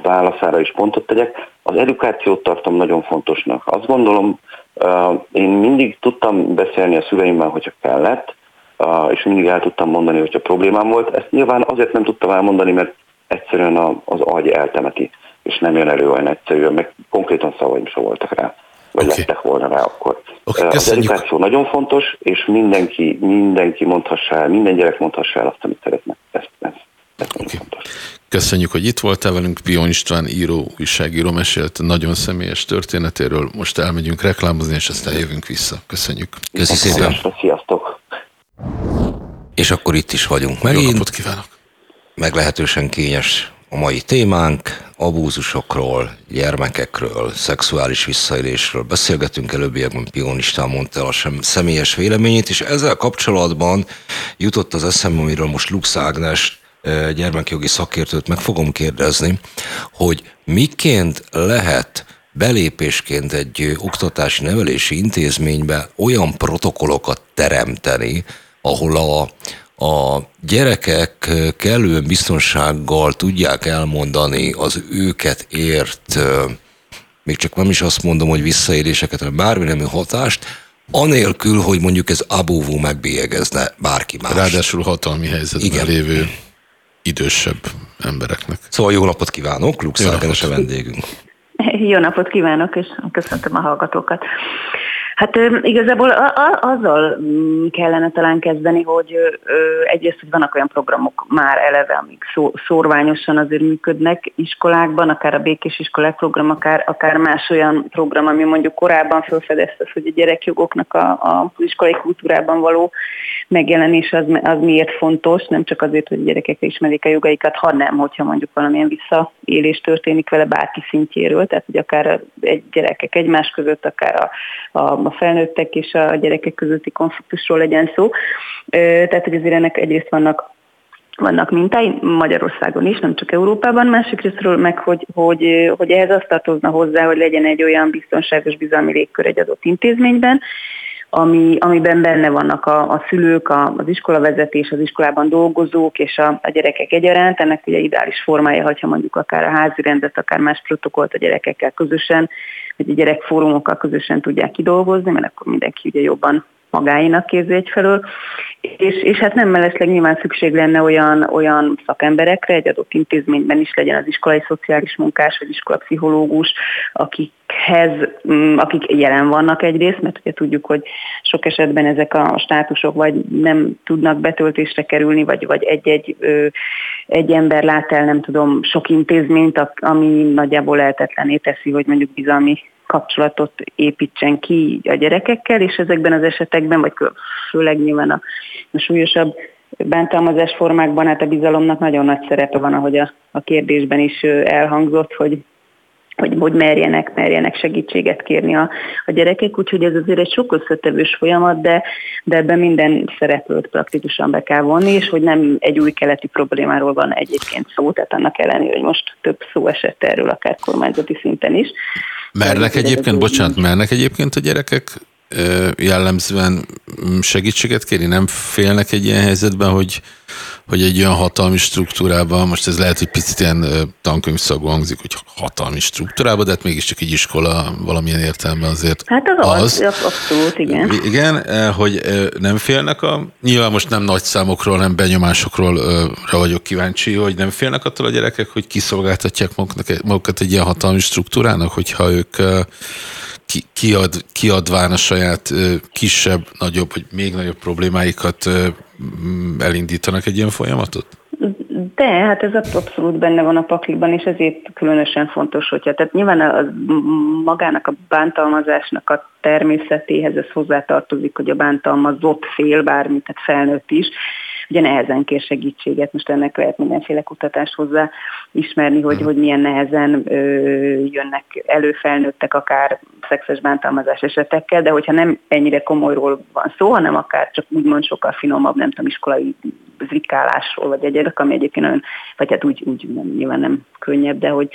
válaszára is pontot tegyek, az edukációt tartom nagyon fontosnak. Azt gondolom, én mindig tudtam beszélni a szüleimmel, hogyha kellett, és mindig el tudtam mondani, hogyha problémám volt. Ezt nyilván azért nem tudtam elmondani, mert egyszerűen az agy eltemeti, és nem jön elő olyan egyszerűen, meg konkrétan szavaim sem voltak rá, vagy okay. lettek volna rá akkor. Okay, az edukáció nagyon fontos, és mindenki, mindenki mondhassa el, minden gyerek mondhassa el azt, amit szeretne. Ezt, ezt Okay. Köszönjük, hogy itt voltál velünk. Pion István író, újságíró mesélt nagyon személyes történetéről. Most elmegyünk reklámozni, és aztán jövünk vissza. Köszönjük. Köszi szépen. Sziasztok. És akkor itt is vagyunk megint. Jó napot kívánok. Meglehetősen kényes a mai témánk, abúzusokról, gyermekekről, szexuális visszaélésről beszélgetünk, előbbiekben Pion István mondta el a sem személyes véleményét, és ezzel kapcsolatban jutott az eszembe, amiről most Lux Ágnes gyermekjogi szakértőt meg fogom kérdezni, hogy miként lehet belépésként egy oktatási nevelési intézménybe olyan protokollokat teremteni, ahol a, a gyerekek kellően biztonsággal tudják elmondani az őket ért, még csak nem is azt mondom, hogy visszaéléseket, hanem bármi nemű hatást, anélkül, hogy mondjuk ez abóvó megbélyegezne bárki más. Ráadásul hatalmi helyzetben Igen. lévő idősebb embereknek. Szóval jó napot kívánok, Lux a vendégünk. Jó napot kívánok, és köszöntöm a hallgatókat. Hát igazából azzal mm, kellene talán kezdeni, hogy egyrészt, hogy vannak olyan programok már eleve, amik szórványosan azért működnek iskolákban, akár a békés iskolák program, akár, akár más olyan program, ami mondjuk korábban felfedezte, hogy a gyerekjogoknak a, a iskolai kultúrában való megjelenés az, az miért fontos, nem csak azért, hogy a gyerekek ismerik a jogaikat, hanem, hogyha mondjuk valamilyen visszaélés történik vele bárki szintjéről, tehát hogy akár egy gyerekek egymás között, akár a, a, a felnőttek és a gyerekek közötti konfliktusról legyen szó. Tehát, hogy azért ennek egyrészt vannak vannak mintái Magyarországon is, nem csak Európában, másik részről meg, hogy, hogy, hogy ehhez azt tartozna hozzá, hogy legyen egy olyan biztonságos bizalmi légkör egy adott intézményben, ami, amiben benne vannak a, a szülők, a, az iskolavezetés, az iskolában dolgozók és a, a gyerekek egyaránt. Ennek ugye ideális formája, hogyha mondjuk akár a házi rendet, akár más protokollt a gyerekekkel közösen, hogy a gyerekfórumokkal közösen tudják kidolgozni, mert akkor mindenki ugye jobban magáinak érzi egyfelől, és, és hát nem mellesleg nyilván szükség lenne olyan, olyan szakemberekre, egy adott intézményben is legyen az iskolai szociális munkás, vagy iskolapszichológus, akikhez, mm, akik jelen vannak egyrészt, mert ugye tudjuk, hogy sok esetben ezek a státusok vagy nem tudnak betöltésre kerülni, vagy, vagy egy-egy egy ember lát el, nem tudom, sok intézményt, ami nagyjából lehetetlené teszi, hogy mondjuk bizalmi kapcsolatot építsen ki a gyerekekkel, és ezekben az esetekben, vagy főleg nyilván a, a súlyosabb bántalmazás formákban, hát a bizalomnak nagyon nagy szerepe van, ahogy a, a kérdésben is elhangzott, hogy hogy, hogy merjenek, merjenek segítséget kérni a, a gyerekek, úgyhogy ez azért egy sok összetevős folyamat, de, de ebben minden szereplőt praktikusan be kell vonni, és hogy nem egy új keleti problémáról van egyébként szó, tehát annak ellenére, hogy most több szó esett erről, akár kormányzati szinten is. Mernek egyébként, bocsánat, mernek egyébként a gyerekek jellemzően segítséget kérni? Nem félnek egy ilyen helyzetben, hogy, hogy egy olyan hatalmi struktúrában, most ez lehet, hogy picit ilyen tankönyvszagú hangzik, hogy hatalmi struktúrában, de hát mégiscsak egy iskola valamilyen értelemben azért Hát az, az, az abszolút, igen. Igen, hogy nem félnek a, nyilván most nem nagy számokról, nem benyomásokról vagyok kíváncsi, hogy nem félnek attól a gyerekek, hogy kiszolgáltatják maguknak, magukat egy ilyen hatalmi struktúrának, hogyha ők ki, kiad, kiadván a saját kisebb, nagyobb, vagy még nagyobb problémáikat elindítanak egy ilyen folyamatot? De, hát ez abszolút benne van a pakliban, és ezért különösen fontos, hogyha, tehát nyilván a, magának a bántalmazásnak a természetéhez ez hozzátartozik, hogy a bántalmazott fél, bármit, tehát felnőtt is, ugye nehezen kér segítséget, most ennek lehet mindenféle kutatást hozzá ismerni, hogy, hogy milyen nehezen ö, jönnek elő felnőttek akár szexes bántalmazás esetekkel, de hogyha nem ennyire komolyról van szó, hanem akár csak úgymond sokkal finomabb, nem tudom, iskolai zrikálásról, vagy egyedek, ami egyébként olyan, vagy hát úgy, úgy nem, nyilván nem könnyebb, de hogy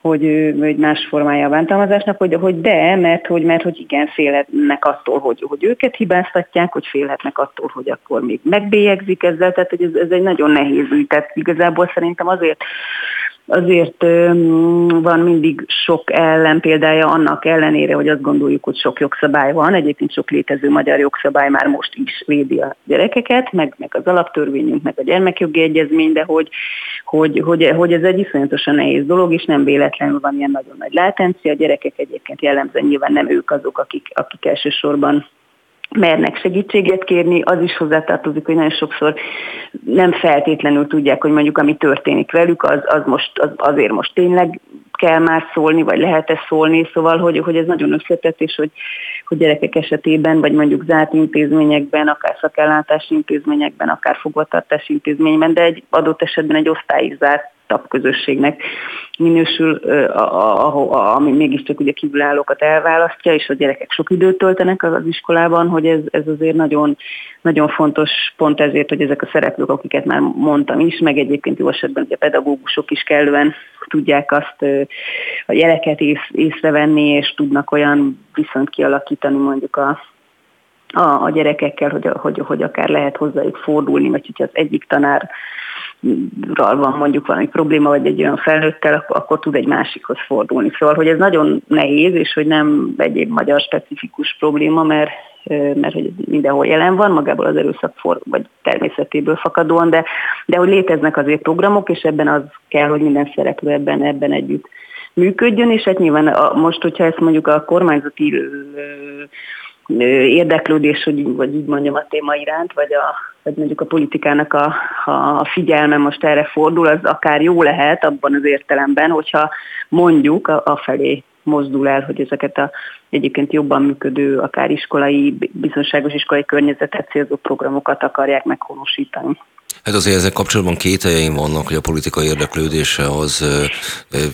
hogy, hogy más formája a bántalmazásnak, hogy, hogy de, mert hogy, mert hogy igen, félhetnek attól, hogy, hogy őket hibáztatják, hogy félhetnek attól, hogy akkor még megbélyegzik ezzel, tehát hogy ez, ez egy nagyon nehéz ügy. Tehát igazából szerintem azért azért van mindig sok ellenpéldája annak ellenére, hogy azt gondoljuk, hogy sok jogszabály van. Egyébként sok létező magyar jogszabály már most is védi a gyerekeket, meg, meg az alaptörvényünk, meg a gyermekjogi egyezmény, de hogy, hogy, hogy, hogy ez egy iszonyatosan nehéz dolog, és nem véletlenül van ilyen nagyon nagy látencia. A gyerekek egyébként jellemzően nyilván nem ők azok, akik, akik elsősorban mernek segítséget kérni, az is hozzátartozik, hogy nagyon sokszor nem feltétlenül tudják, hogy mondjuk ami történik velük, az, az most, az azért most tényleg kell már szólni, vagy lehet-e szólni, szóval, hogy, hogy ez nagyon összetett, és hogy, hogy gyerekek esetében, vagy mondjuk zárt intézményekben, akár szakellátási intézményekben, akár fogvatartási intézményben, de egy adott esetben egy osztály zárt közösségnek minősül, ami mégiscsak ugye kívülállókat elválasztja, és a gyerekek sok időt töltenek az iskolában, hogy ez, ez azért nagyon, nagyon fontos pont ezért, hogy ezek a szereplők, akiket már mondtam is, meg egyébként jó esetben a pedagógusok is kellően tudják azt a jeleket ész, észrevenni, és tudnak olyan viszont kialakítani mondjuk a, a, a gyerekekkel, hogy, hogy, hogy akár lehet hozzájuk fordulni, vagy hogyha az egyik tanár van mondjuk valami probléma, vagy egy olyan felnőttel, akkor, tud egy másikhoz fordulni. Szóval, hogy ez nagyon nehéz, és hogy nem egy magyar specifikus probléma, mert mert hogy mindenhol jelen van, magából az erőszak for, vagy természetéből fakadóan, de, de hogy léteznek azért programok, és ebben az kell, hogy minden szereplő ebben, ebben együtt működjön, és hát nyilván a, most, hogyha ezt mondjuk a kormányzati érdeklődés, hogy, vagy így mondjam a téma iránt, vagy, a, vagy mondjuk a politikának a, a figyelme most erre fordul, az akár jó lehet abban az értelemben, hogyha mondjuk a, a felé mozdul el, hogy ezeket a egyébként jobban működő, akár iskolai, biztonságos iskolai környezetet célzó programokat akarják meghonosítani. Hát azért ezek kapcsolatban két helyeim vannak, hogy a politikai érdeklődése az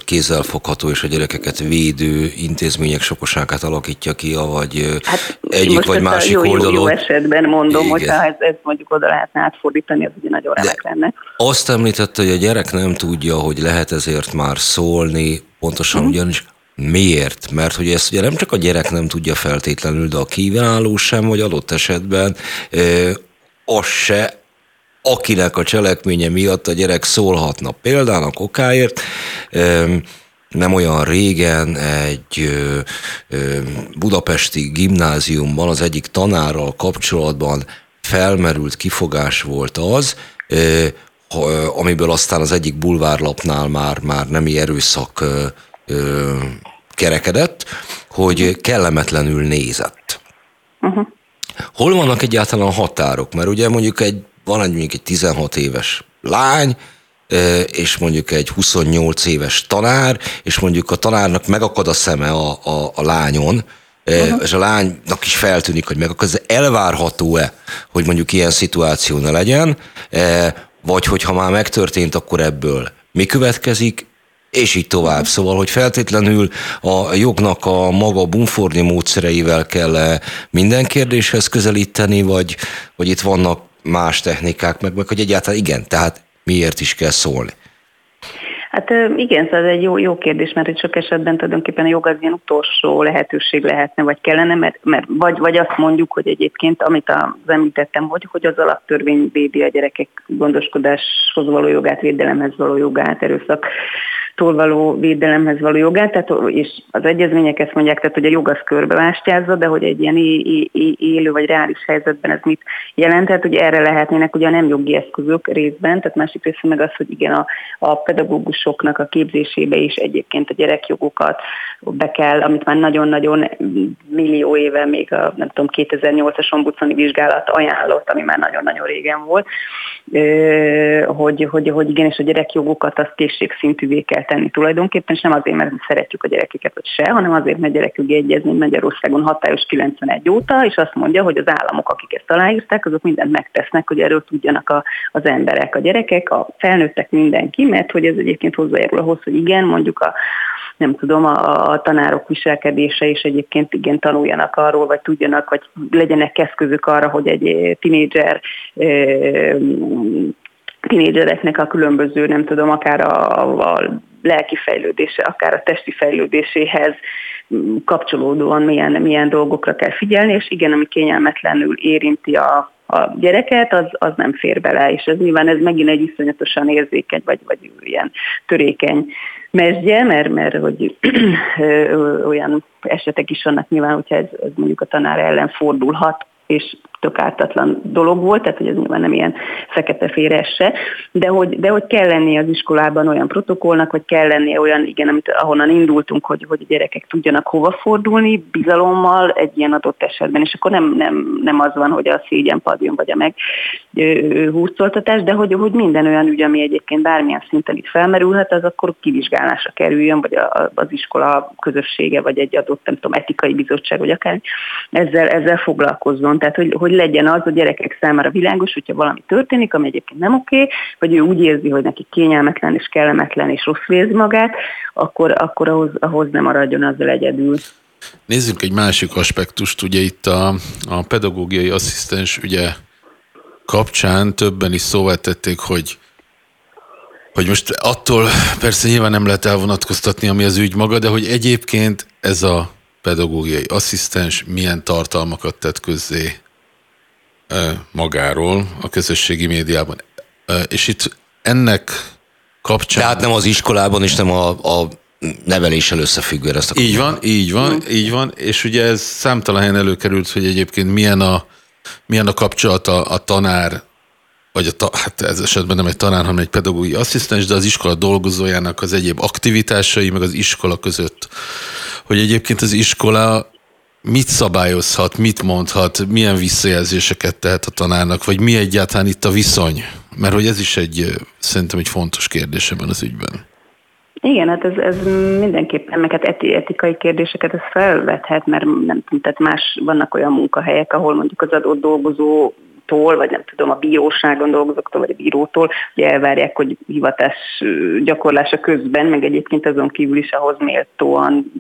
kézzelfogható, és a gyerekeket védő intézmények sokaságát alakítja ki, vagy hát, egyik vagy másik jó, oldalon. Jó, esetben mondom, Igen. hogyha ez, ez mondjuk oda lehetne átfordítani, az ugye nagyon remek lenne. Azt említette, hogy a gyerek nem tudja, hogy lehet ezért már szólni, pontosan mm. ugyanis Miért? Mert hogy ezt ugye nem csak a gyerek nem tudja feltétlenül, de a kívánáló sem, vagy adott esetben ö, az se, akinek a cselekménye miatt a gyerek szólhatna. Például okáért nem olyan régen egy budapesti gimnáziumban az egyik tanárral kapcsolatban felmerült kifogás volt az, amiből aztán az egyik bulvárlapnál már, már nemi erőszak kerekedett, hogy kellemetlenül nézett. Uh-huh. Hol vannak egyáltalán a határok? Mert ugye mondjuk egy van egy mondjuk egy 16 éves lány, és mondjuk egy 28 éves tanár, és mondjuk a tanárnak megakad a szeme a, a, a lányon, uh-huh. és a lánynak is feltűnik, hogy megakad, ez elvárható-e, hogy mondjuk ilyen szituáció ne legyen, vagy hogyha már megtörtént, akkor ebből mi következik, és így tovább. Szóval, hogy feltétlenül a jognak a maga bumforni módszereivel kell minden kérdéshez közelíteni, vagy, vagy itt vannak más technikák, meg, meg hogy egyáltalán igen, tehát miért is kell szólni? Hát igen, szóval ez egy jó, jó kérdés, mert egy sok esetben tulajdonképpen a jog az ilyen utolsó lehetőség lehetne, vagy kellene, mert, mert vagy, vagy azt mondjuk, hogy egyébként, amit az említettem, hogy, hogy az alaptörvény védi a gyerekek gondoskodáshoz való jogát, védelemhez való jogát, erőszak tól való védelemhez való jogát, tehát, és az egyezmények ezt mondják, tehát, hogy a jog az körbevástyázza, de hogy egy ilyen élő vagy reális helyzetben ez mit jelent, tehát hogy erre lehetnének ugye a nem jogi eszközök részben, tehát másik része meg az, hogy igen, a, a pedagógusoknak a képzésébe is egyébként a gyerekjogokat be kell, amit már nagyon-nagyon millió éve, még a nem tudom, 2008-as ombudsmani vizsgálat ajánlott, ami már nagyon-nagyon régen volt, hogy, hogy, hogy igenis a gyerekjogokat azt készségszintűvé kell tenni tulajdonképpen, és nem azért, mert szeretjük a gyerekeket, vagy se, hanem azért, mert gyerekjogi egyezmény Magyarországon hatályos 91 óta, és azt mondja, hogy az államok, akik ezt aláírták, azok mindent megtesznek, hogy erről tudjanak a, az emberek, a gyerekek, a felnőttek, mindenki, mert hogy ez egyébként hozzájárul ahhoz, hogy igen, mondjuk a, nem tudom, a, a tanárok viselkedése is egyébként igen tanuljanak arról, vagy tudjanak, vagy legyenek eszközök arra, hogy egy tinédzser tinédzsereknek a különböző, nem tudom, akár a, a lelki fejlődése, akár a testi fejlődéséhez kapcsolódóan milyen, milyen dolgokra kell figyelni, és igen, ami kényelmetlenül érinti a, a gyereket, az, az nem fér bele, és ez nyilván ez megint egy iszonyatosan érzékeny, vagy, vagy ilyen törékeny mesdje, mert, mert hogy olyan esetek is vannak nyilván, hogyha ez, ez mondjuk a tanár ellen fordulhat, és tök ártatlan dolog volt, tehát hogy ez nyilván nem ilyen fekete-fére de hogy, de hogy kell lennie az iskolában olyan protokollnak, hogy kell lennie olyan, igen, amit, ahonnan indultunk, hogy, hogy a gyerekek tudjanak hova fordulni, bizalommal egy ilyen adott esetben, és akkor nem, nem, nem az van, hogy a szégyen padjon vagy a húzoltatás, de hogy, hogy minden olyan ügy, ami egyébként bármilyen szinten itt felmerülhet, az akkor kivizsgálásra kerüljön, vagy a, az iskola közössége, vagy egy adott, nem tudom, etikai bizottság, vagy akár ezzel, ezzel foglalkozzon. Tehát, hogy, hogy legyen az a gyerekek számára világos, hogyha valami történik, ami egyébként nem oké, vagy ő úgy érzi, hogy neki kényelmetlen és kellemetlen és rossz érzi magát, akkor, akkor ahhoz, ahhoz nem maradjon azzal egyedül. Nézzük egy másik aspektust, ugye itt a, a pedagógiai asszisztens ugye kapcsán többen is szóvá tették, hogy hogy most attól persze nyilván nem lehet elvonatkoztatni, ami az ügy maga, de hogy egyébként ez a pedagógiai asszisztens milyen tartalmakat tett közzé magáról a közösségi médiában. És itt ennek kapcsán... Tehát nem az iskolában, és nem a, a neveléssel összefüggően ezt a Így van, így van, mm. így van, és ugye ez számtalan helyen előkerült, hogy egyébként milyen a, milyen a kapcsolata a tanár vagy a, ta, hát ez esetben nem egy tanár, hanem egy pedagógiai asszisztens, de az iskola dolgozójának az egyéb aktivitásai, meg az iskola között. Hogy egyébként az iskola mit szabályozhat, mit mondhat, milyen visszajelzéseket tehet a tanárnak, vagy mi egyáltalán itt a viszony? Mert hogy ez is egy, szerintem egy fontos kérdés ebben az ügyben. Igen, hát ez, ez mindenképpen, meg hát eti, etikai kérdéseket ez felvethet, mert nem tudom, tehát más, vannak olyan munkahelyek, ahol mondjuk az adott dolgozó tól, vagy nem tudom, a bíróságon dolgozóktól, vagy a bírótól, hogy elvárják, hogy hivatás gyakorlása közben, meg egyébként azon kívül is ahhoz méltóan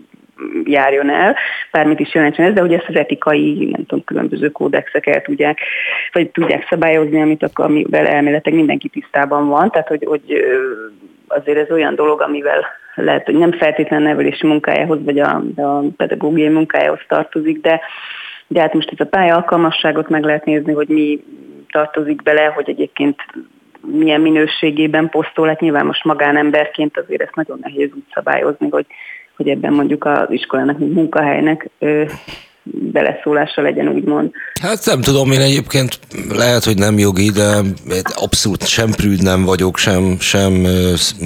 járjon el, bármit is jelentsen ez, de hogy ezt az etikai, nem tudom, különböző kódexek el tudják, vagy tudják szabályozni, amit, amivel elméletek mindenki tisztában van, tehát hogy, hogy azért ez olyan dolog, amivel lehet, hogy nem feltétlenül nevelési munkájához, vagy a, a pedagógiai munkájához tartozik, de, de hát most ez a pálya alkalmasságot meg lehet nézni, hogy mi tartozik bele, hogy egyébként milyen minőségében posztol, hát nyilván most magánemberként azért ezt nagyon nehéz úgy szabályozni, hogy, hogy ebben mondjuk az iskolának, mint munkahelynek beleszólása legyen, úgymond. Hát nem tudom, én egyébként lehet, hogy nem jogi, de abszolút sem prűd nem vagyok, sem, sem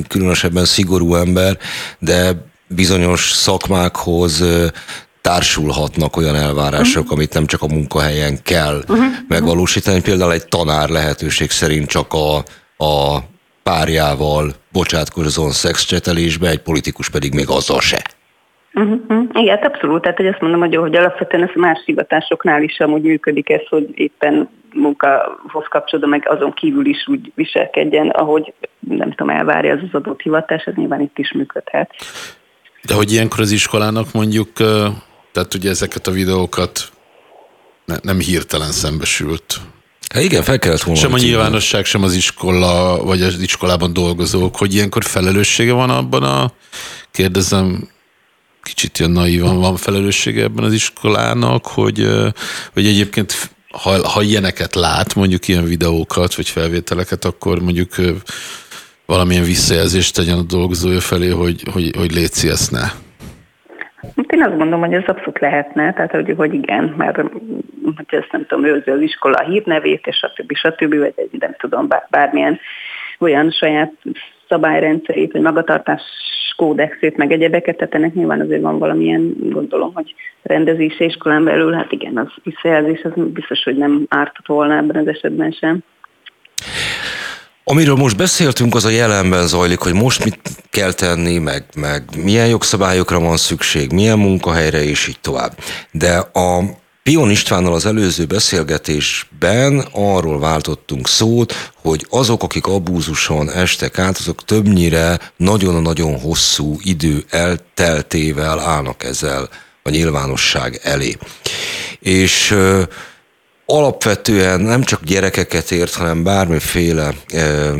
különösebben szigorú ember, de bizonyos szakmákhoz társulhatnak olyan elvárások, uh-huh. amit nem csak a munkahelyen kell uh-huh. megvalósítani. Például egy tanár lehetőség szerint csak a, a párjával bocsátkozón szexcsetelésbe, egy politikus pedig még azzal se. Uh-huh. Igen, hát abszolút. Tehát hogy azt mondom, hogy, hogy alapvetően ez más hivatásoknál is amúgy működik ez, hogy éppen munkahoz kapcsolódva meg azon kívül is úgy viselkedjen, ahogy nem tudom, elvárja az az adott hivatás, ez nyilván itt is működhet. De hogy ilyenkor az iskolának mondjuk, tehát ugye ezeket a videókat ne, nem hirtelen szembesült. Hát igen, fel kellett volna. Sem a nyilvánosság, sem az iskola, vagy az iskolában dolgozók, hogy ilyenkor felelőssége van abban a, kérdezem, kicsit ilyen naívan van felelőssége ebben az iskolának, hogy, hogy egyébként ha, ha ilyeneket lát, mondjuk ilyen videókat, vagy felvételeket, akkor mondjuk valamilyen visszajelzést tegyen a dolgozója felé, hogy, hogy, hogy létszi ezt ne. Hát én azt gondolom, hogy ez abszolút lehetne, tehát hogy, hogy igen, mert hogy ezt nem tudom, őrzi az iskola hírnevét, és stb. stb. vagy egy, nem tudom, bármilyen olyan saját szabályrendszerét, vagy magatartás kódexét, meg egyebeket, tehát ennek nyilván azért van valamilyen, gondolom, hogy rendezése iskolán belül, hát igen, az visszajelzés, az biztos, hogy nem ártott volna ebben az esetben sem. Amiről most beszéltünk, az a jelenben zajlik, hogy most mit kell tenni, meg, meg milyen jogszabályokra van szükség, milyen munkahelyre, és így tovább. De a Pion Istvánnal az előző beszélgetésben arról váltottunk szót, hogy azok, akik abúzuson estek át, azok többnyire nagyon-nagyon hosszú idő elteltével állnak ezzel a nyilvánosság elé. És alapvetően nem csak gyerekeket ért, hanem bármiféle ö,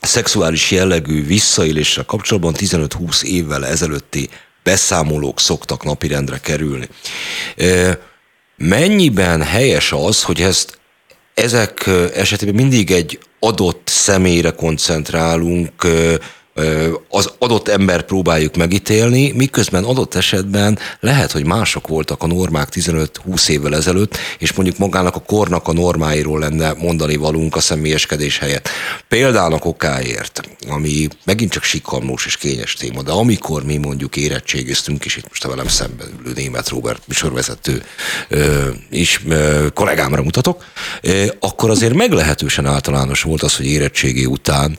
szexuális jellegű visszaélésre kapcsolatban 15-20 évvel ezelőtti beszámolók szoktak napirendre kerülni. Ö, Mennyiben helyes az, hogy ezt ezek esetében mindig egy adott személyre koncentrálunk, az adott ember próbáljuk megítélni, miközben adott esetben lehet, hogy mások voltak a normák 15-20 évvel ezelőtt, és mondjuk magának a kornak a normáiról lenne mondani valunk a személyeskedés helyett. Példának okáért, ami megint csak sikamlós és kényes téma, de amikor mi mondjuk érettségiztünk, és itt most a velem szemben ülő német Robert műsorvezető is kollégámra mutatok, akkor azért meglehetősen általános volt az, hogy érettségi után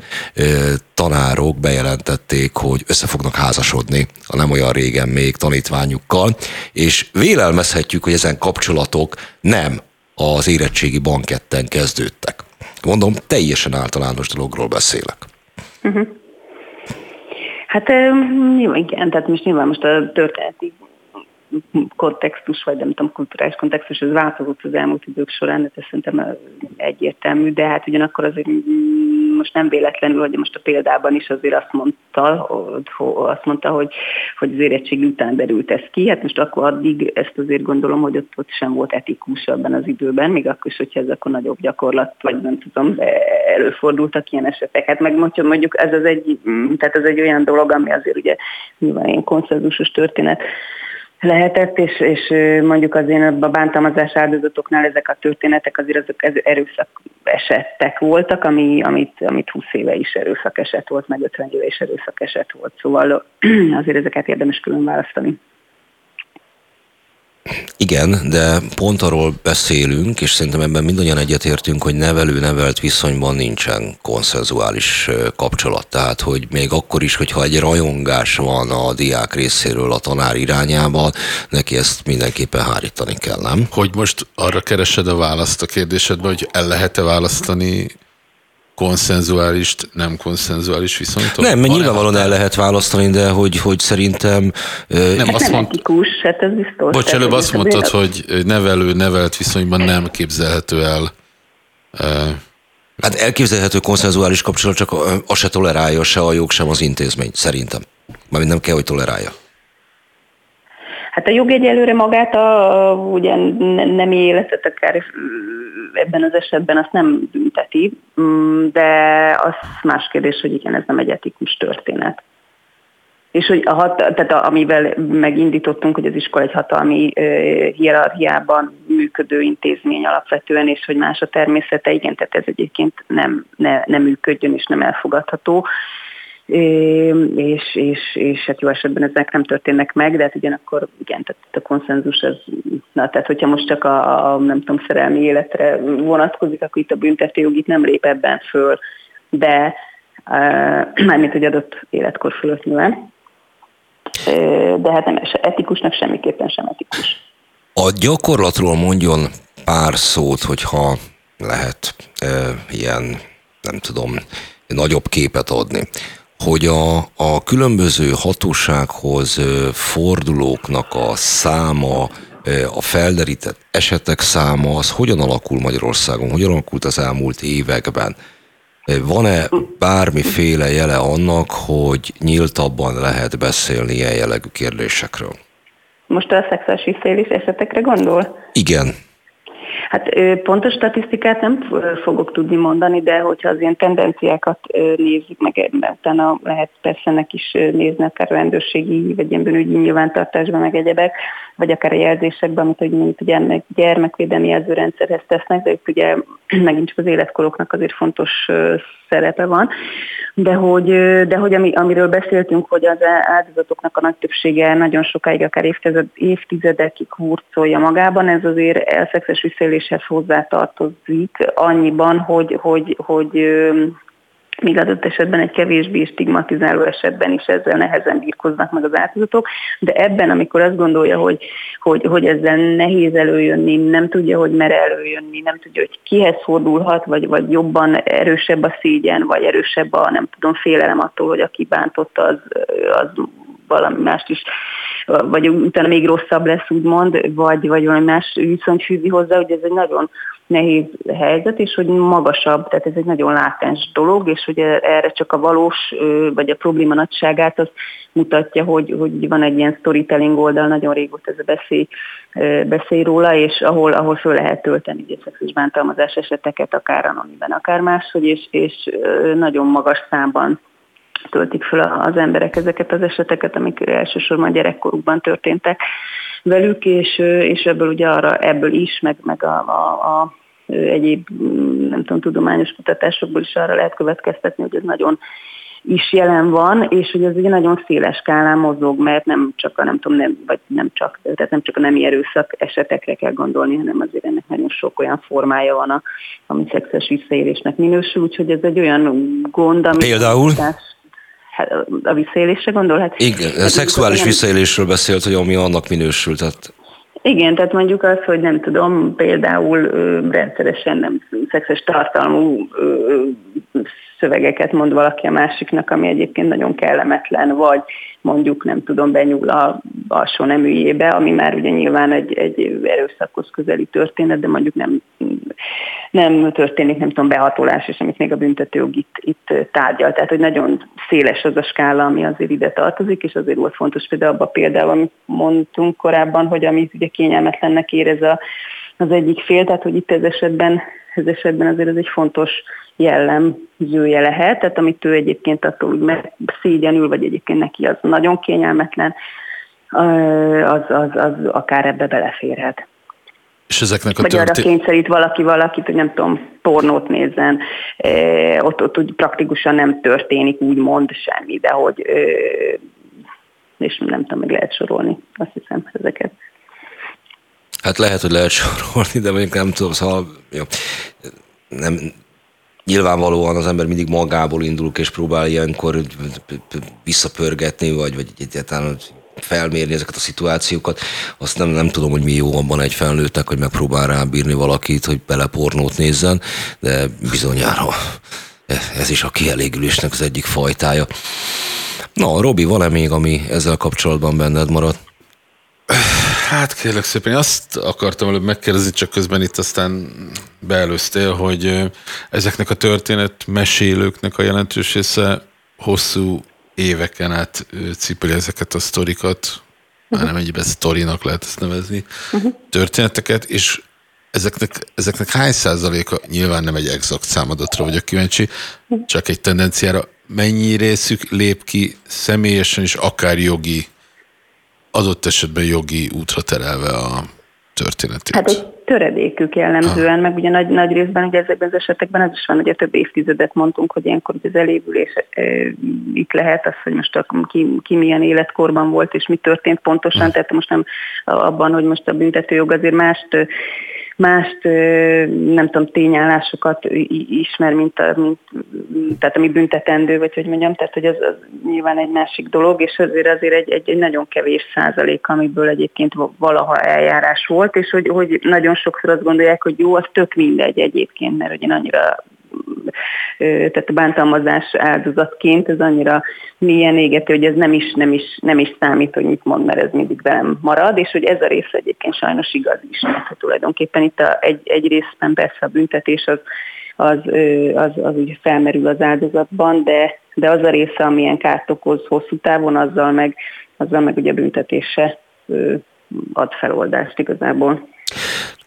tanárok bejelentették, hogy össze fognak házasodni a nem olyan régen még tanítványukkal, és vélelmezhetjük, hogy ezen kapcsolatok nem az érettségi banketten kezdődtek. Mondom, teljesen általános dologról beszélek. Uh-huh. Hát igen, tehát most nyilván most a történeti kontextus, vagy nem tudom, kulturális kontextus, ez változott az elmúlt idők során, ez szerintem egyértelmű, de hát ugyanakkor azért most nem véletlenül, hogy most a példában is azért azt mondta, azt mondta hogy, hogy az érettség után derült ez ki. Hát most akkor addig ezt azért gondolom, hogy ott, ott sem volt etikus abban az időben, még akkor is, hogyha ez akkor nagyobb gyakorlat, vagy nem tudom, de előfordultak ilyen esetek. Hát meg mondjuk ez az egy, tehát ez egy olyan dolog, ami azért ugye nyilván ilyen konszenzusos történet, lehetett, és, és mondjuk az én a bántalmazás áldozatoknál ezek a történetek azért azok erőszak esettek voltak, ami, amit, amit 20 éve is erőszak eset volt, meg 50 éve is erőszak eset volt, szóval azért ezeket érdemes külön választani. Igen, de pont arról beszélünk, és szerintem ebben mindannyian egyetértünk, hogy nevelő-nevelt viszonyban nincsen konszenzuális kapcsolat. Tehát, hogy még akkor is, hogyha egy rajongás van a diák részéről a tanár irányában, neki ezt mindenképpen hárítani kell, nem? Hogy most arra keresed a választ a kérdésedben, hogy el lehet-e választani konszenzuális, nem konszenzuális viszonyt? Nem, mert nyilvánvalóan el lehet választani, de hogy, hogy szerintem... Nem, hát azt nem mond... etikus, hát ez biztos. Bocs, előbb azt mondtad, hogy nevelő, nevelt viszonyban nem képzelhető el. Hát elképzelhető konszenzuális kapcsolat, csak azt se tolerálja se a jog, sem az intézmény, szerintem. Mármint nem kell, hogy tolerálja. Hát a jog egyelőre magát a, ugye nem életet akár ebben az esetben azt nem bünteti, mm, de az más kérdés, hogy igen, ez nem egy etikus történet. És hogy a hat, tehát a, amivel megindítottunk, hogy az iskola egy hatalmi uh, hierarchiában működő intézmény alapvetően, és hogy más a természete, igen, tehát ez egyébként nem, ne, nem működjön és nem elfogadható és, és, és hát jó esetben ezek nem történnek meg, de hát ugyanakkor igen, tehát a konszenzus az, na tehát hogyha most csak a, a nem tudom, szerelmi életre vonatkozik, akkor itt a büntetőjog itt nem lép ebben föl, de mármint, hogy adott életkor fölött nyilván. De hát nem etikusnak semmiképpen sem etikus. A gyakorlatról mondjon pár szót, hogyha lehet e, ilyen, nem tudom, nagyobb képet adni hogy a, a különböző hatósághoz fordulóknak a száma, a felderített esetek száma, az hogyan alakul Magyarországon, hogyan alakult az elmúlt években? Van-e bármiféle jele annak, hogy nyíltabban lehet beszélni ilyen jellegű kérdésekről? Most a szexuális visszaélés esetekre gondol? Igen. Hát pontos statisztikát nem fogok tudni mondani, de hogyha az ilyen tendenciákat nézzük meg, utána lehet persze nek is nézni akár rendőrségi vagy ilyen bűnügyi nyilvántartásban, meg egyebek, vagy akár a jelzésekben, amit hogy a gyermek, gyermekvédelmi jelzőrendszerhez tesznek, de itt ugye megint csak az életkoroknak azért fontos szerepe van. De hogy, de hogy ami, amiről beszéltünk, hogy az áldozatoknak a nagy többsége nagyon sokáig, akár évtized, évtizedekig hurcolja magában, ez azért elszexes visszaéléshez hozzátartozik annyiban, hogy, hogy, hogy míg adott esetben egy kevésbé stigmatizáló esetben is ezzel nehezen birkoznak meg az áldozatok, de ebben, amikor azt gondolja, hogy, hogy, hogy ezzel nehéz előjönni, nem tudja, hogy mere előjönni, nem tudja, hogy kihez fordulhat, vagy, vagy jobban erősebb a szégyen, vagy erősebb a, nem tudom, félelem attól, hogy aki bántotta, az, az valami mást is, vagy utána még rosszabb lesz, úgymond, vagy, vagy valami más viszont fűzi hozzá, hogy ez egy nagyon nehéz helyzet, és hogy magasabb, tehát ez egy nagyon látens dolog, és hogy erre csak a valós, vagy a probléma nagyságát az mutatja, hogy, hogy van egy ilyen storytelling oldal, nagyon régóta ez a beszél, beszél róla, és ahol, ahol föl lehet tölteni ugye szexuális bántalmazás eseteket, akár anonimben, akár máshogy, és, és nagyon magas számban töltik fel az emberek ezeket az eseteket, amik elsősorban gyerekkorukban történtek velük, és, és ebből ugye arra, ebből is, meg, meg a, a, a egyéb, nem tudom, tudományos kutatásokból is arra lehet következtetni, hogy ez nagyon is jelen van, és hogy ez egy nagyon széles skálán mozog, mert nem csak a nem tudom, nem, vagy nem csak, tehát nem csak a nemi erőszak esetekre kell gondolni, hanem azért ennek nagyon sok olyan formája van, a, ami szexuális visszaélésnek minősül, úgyhogy ez egy olyan gond, ami... Például? Hát, a visszaélésre gondolhat? Igen, a szexuális visszaélésről beszélt, hogy ami annak minősül, tehát igen, tehát mondjuk az, hogy nem tudom, például ö, rendszeresen nem szexes tartalmú ö, szövegeket mond valaki a másiknak, ami egyébként nagyon kellemetlen, vagy mondjuk nem tudom, benyúl a alsó neműjébe, ami már ugye nyilván egy, egy erőszakhoz közeli történet, de mondjuk nem, nem történik, nem tudom, behatolás, és amit még a büntetőjog itt, itt tárgyal. Tehát, hogy nagyon széles az a skála, ami azért ide tartozik, és azért volt fontos például abban például, amit mondtunk korábban, hogy amit ugye kényelmetlennek érez a, az egyik fél, tehát hogy itt ez esetben, ez esetben azért ez egy fontos jellemzője lehet, tehát amit ő egyébként attól úgy szégyenül, vagy egyébként neki az nagyon kényelmetlen, az, az, az akár ebbe beleférhet. És ezeknek a Vagy történ... arra kényszerít valaki valakit, hogy nem tudom, pornót nézzen, e, ott, ott úgy praktikusan nem történik úgymond semmi, de hogy e, és nem tudom, meg lehet sorolni, azt hiszem, ezeket. Hát lehet, hogy lehet sorolni, de mondjuk nem tudom, szóval jó, nem, nyilvánvalóan az ember mindig magából indul, és próbál ilyenkor visszapörgetni, vagy, vagy egyáltalán felmérni ezeket a szituációkat. Azt nem, nem tudom, hogy mi jó abban egy felnőttnek, hogy megpróbál rábírni valakit, hogy belepornót nézzen, de bizonyára ez is a kielégülésnek az egyik fajtája. Na, Robi, van-e még, ami ezzel kapcsolatban benned maradt? Hát kérlek szépen, azt akartam előbb megkérdezni, csak közben itt aztán beelőztél, hogy ezeknek a történet mesélőknek a jelentős része hosszú éveken át cipeli ezeket a sztorikat, már nem egyben sztorinak lehet ezt nevezni, uh-huh. történeteket, és ezeknek, ezeknek hány százaléka, nyilván nem egy exakt számadatra vagyok kíváncsi, uh-huh. csak egy tendenciára, mennyi részük lép ki személyesen és akár jogi adott esetben jogi útra terelve a történetét? Hát egy töredékük jellemzően, ha. meg ugye nagy, nagy részben ugye ezekben az esetekben az is van, hogy a több évtizedet mondtunk, hogy ilyenkor az elévülés e, itt lehet az, hogy most a, ki, ki milyen életkorban volt, és mi történt pontosan, ha. tehát most nem abban, hogy most a büntetőjog azért mást mást, nem tudom, tényállásokat ismer, mint, a, mint tehát ami büntetendő, vagy hogy mondjam, tehát hogy az, az nyilván egy másik dolog, és azért azért egy, egy, egy nagyon kevés százalék, amiből egyébként valaha eljárás volt, és hogy, hogy nagyon sokszor azt gondolják, hogy jó, az tök mindegy egyébként, mert én annyira tehát a bántalmazás áldozatként ez annyira milyen égető, hogy ez nem is, nem is, nem is számít, hogy mit mond, mert ez mindig velem marad, és hogy ez a rész egyébként sajnos igaz is, mert tulajdonképpen itt a, egy, egy részben persze a büntetés az, az, az, az ugye felmerül az áldozatban, de, de az a része, amilyen kárt okoz hosszú távon, azzal meg, azzal meg ugye büntetése ad feloldást igazából.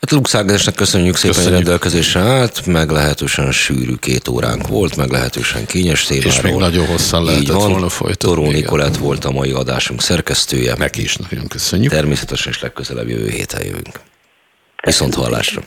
Hát Lux Ágnesnek köszönjük szépen, köszönjük. hogy rendelkezésre állt, meglehetősen sűrű két óránk volt, meglehetősen kényes témáról. És még nagyon hosszan lehetett van. volna folytatni. Toró Nikolett volt a mai adásunk szerkesztője. Neki is nagyon köszönjük. Természetesen is legközelebb jövő héten jövünk. Viszont hallásra.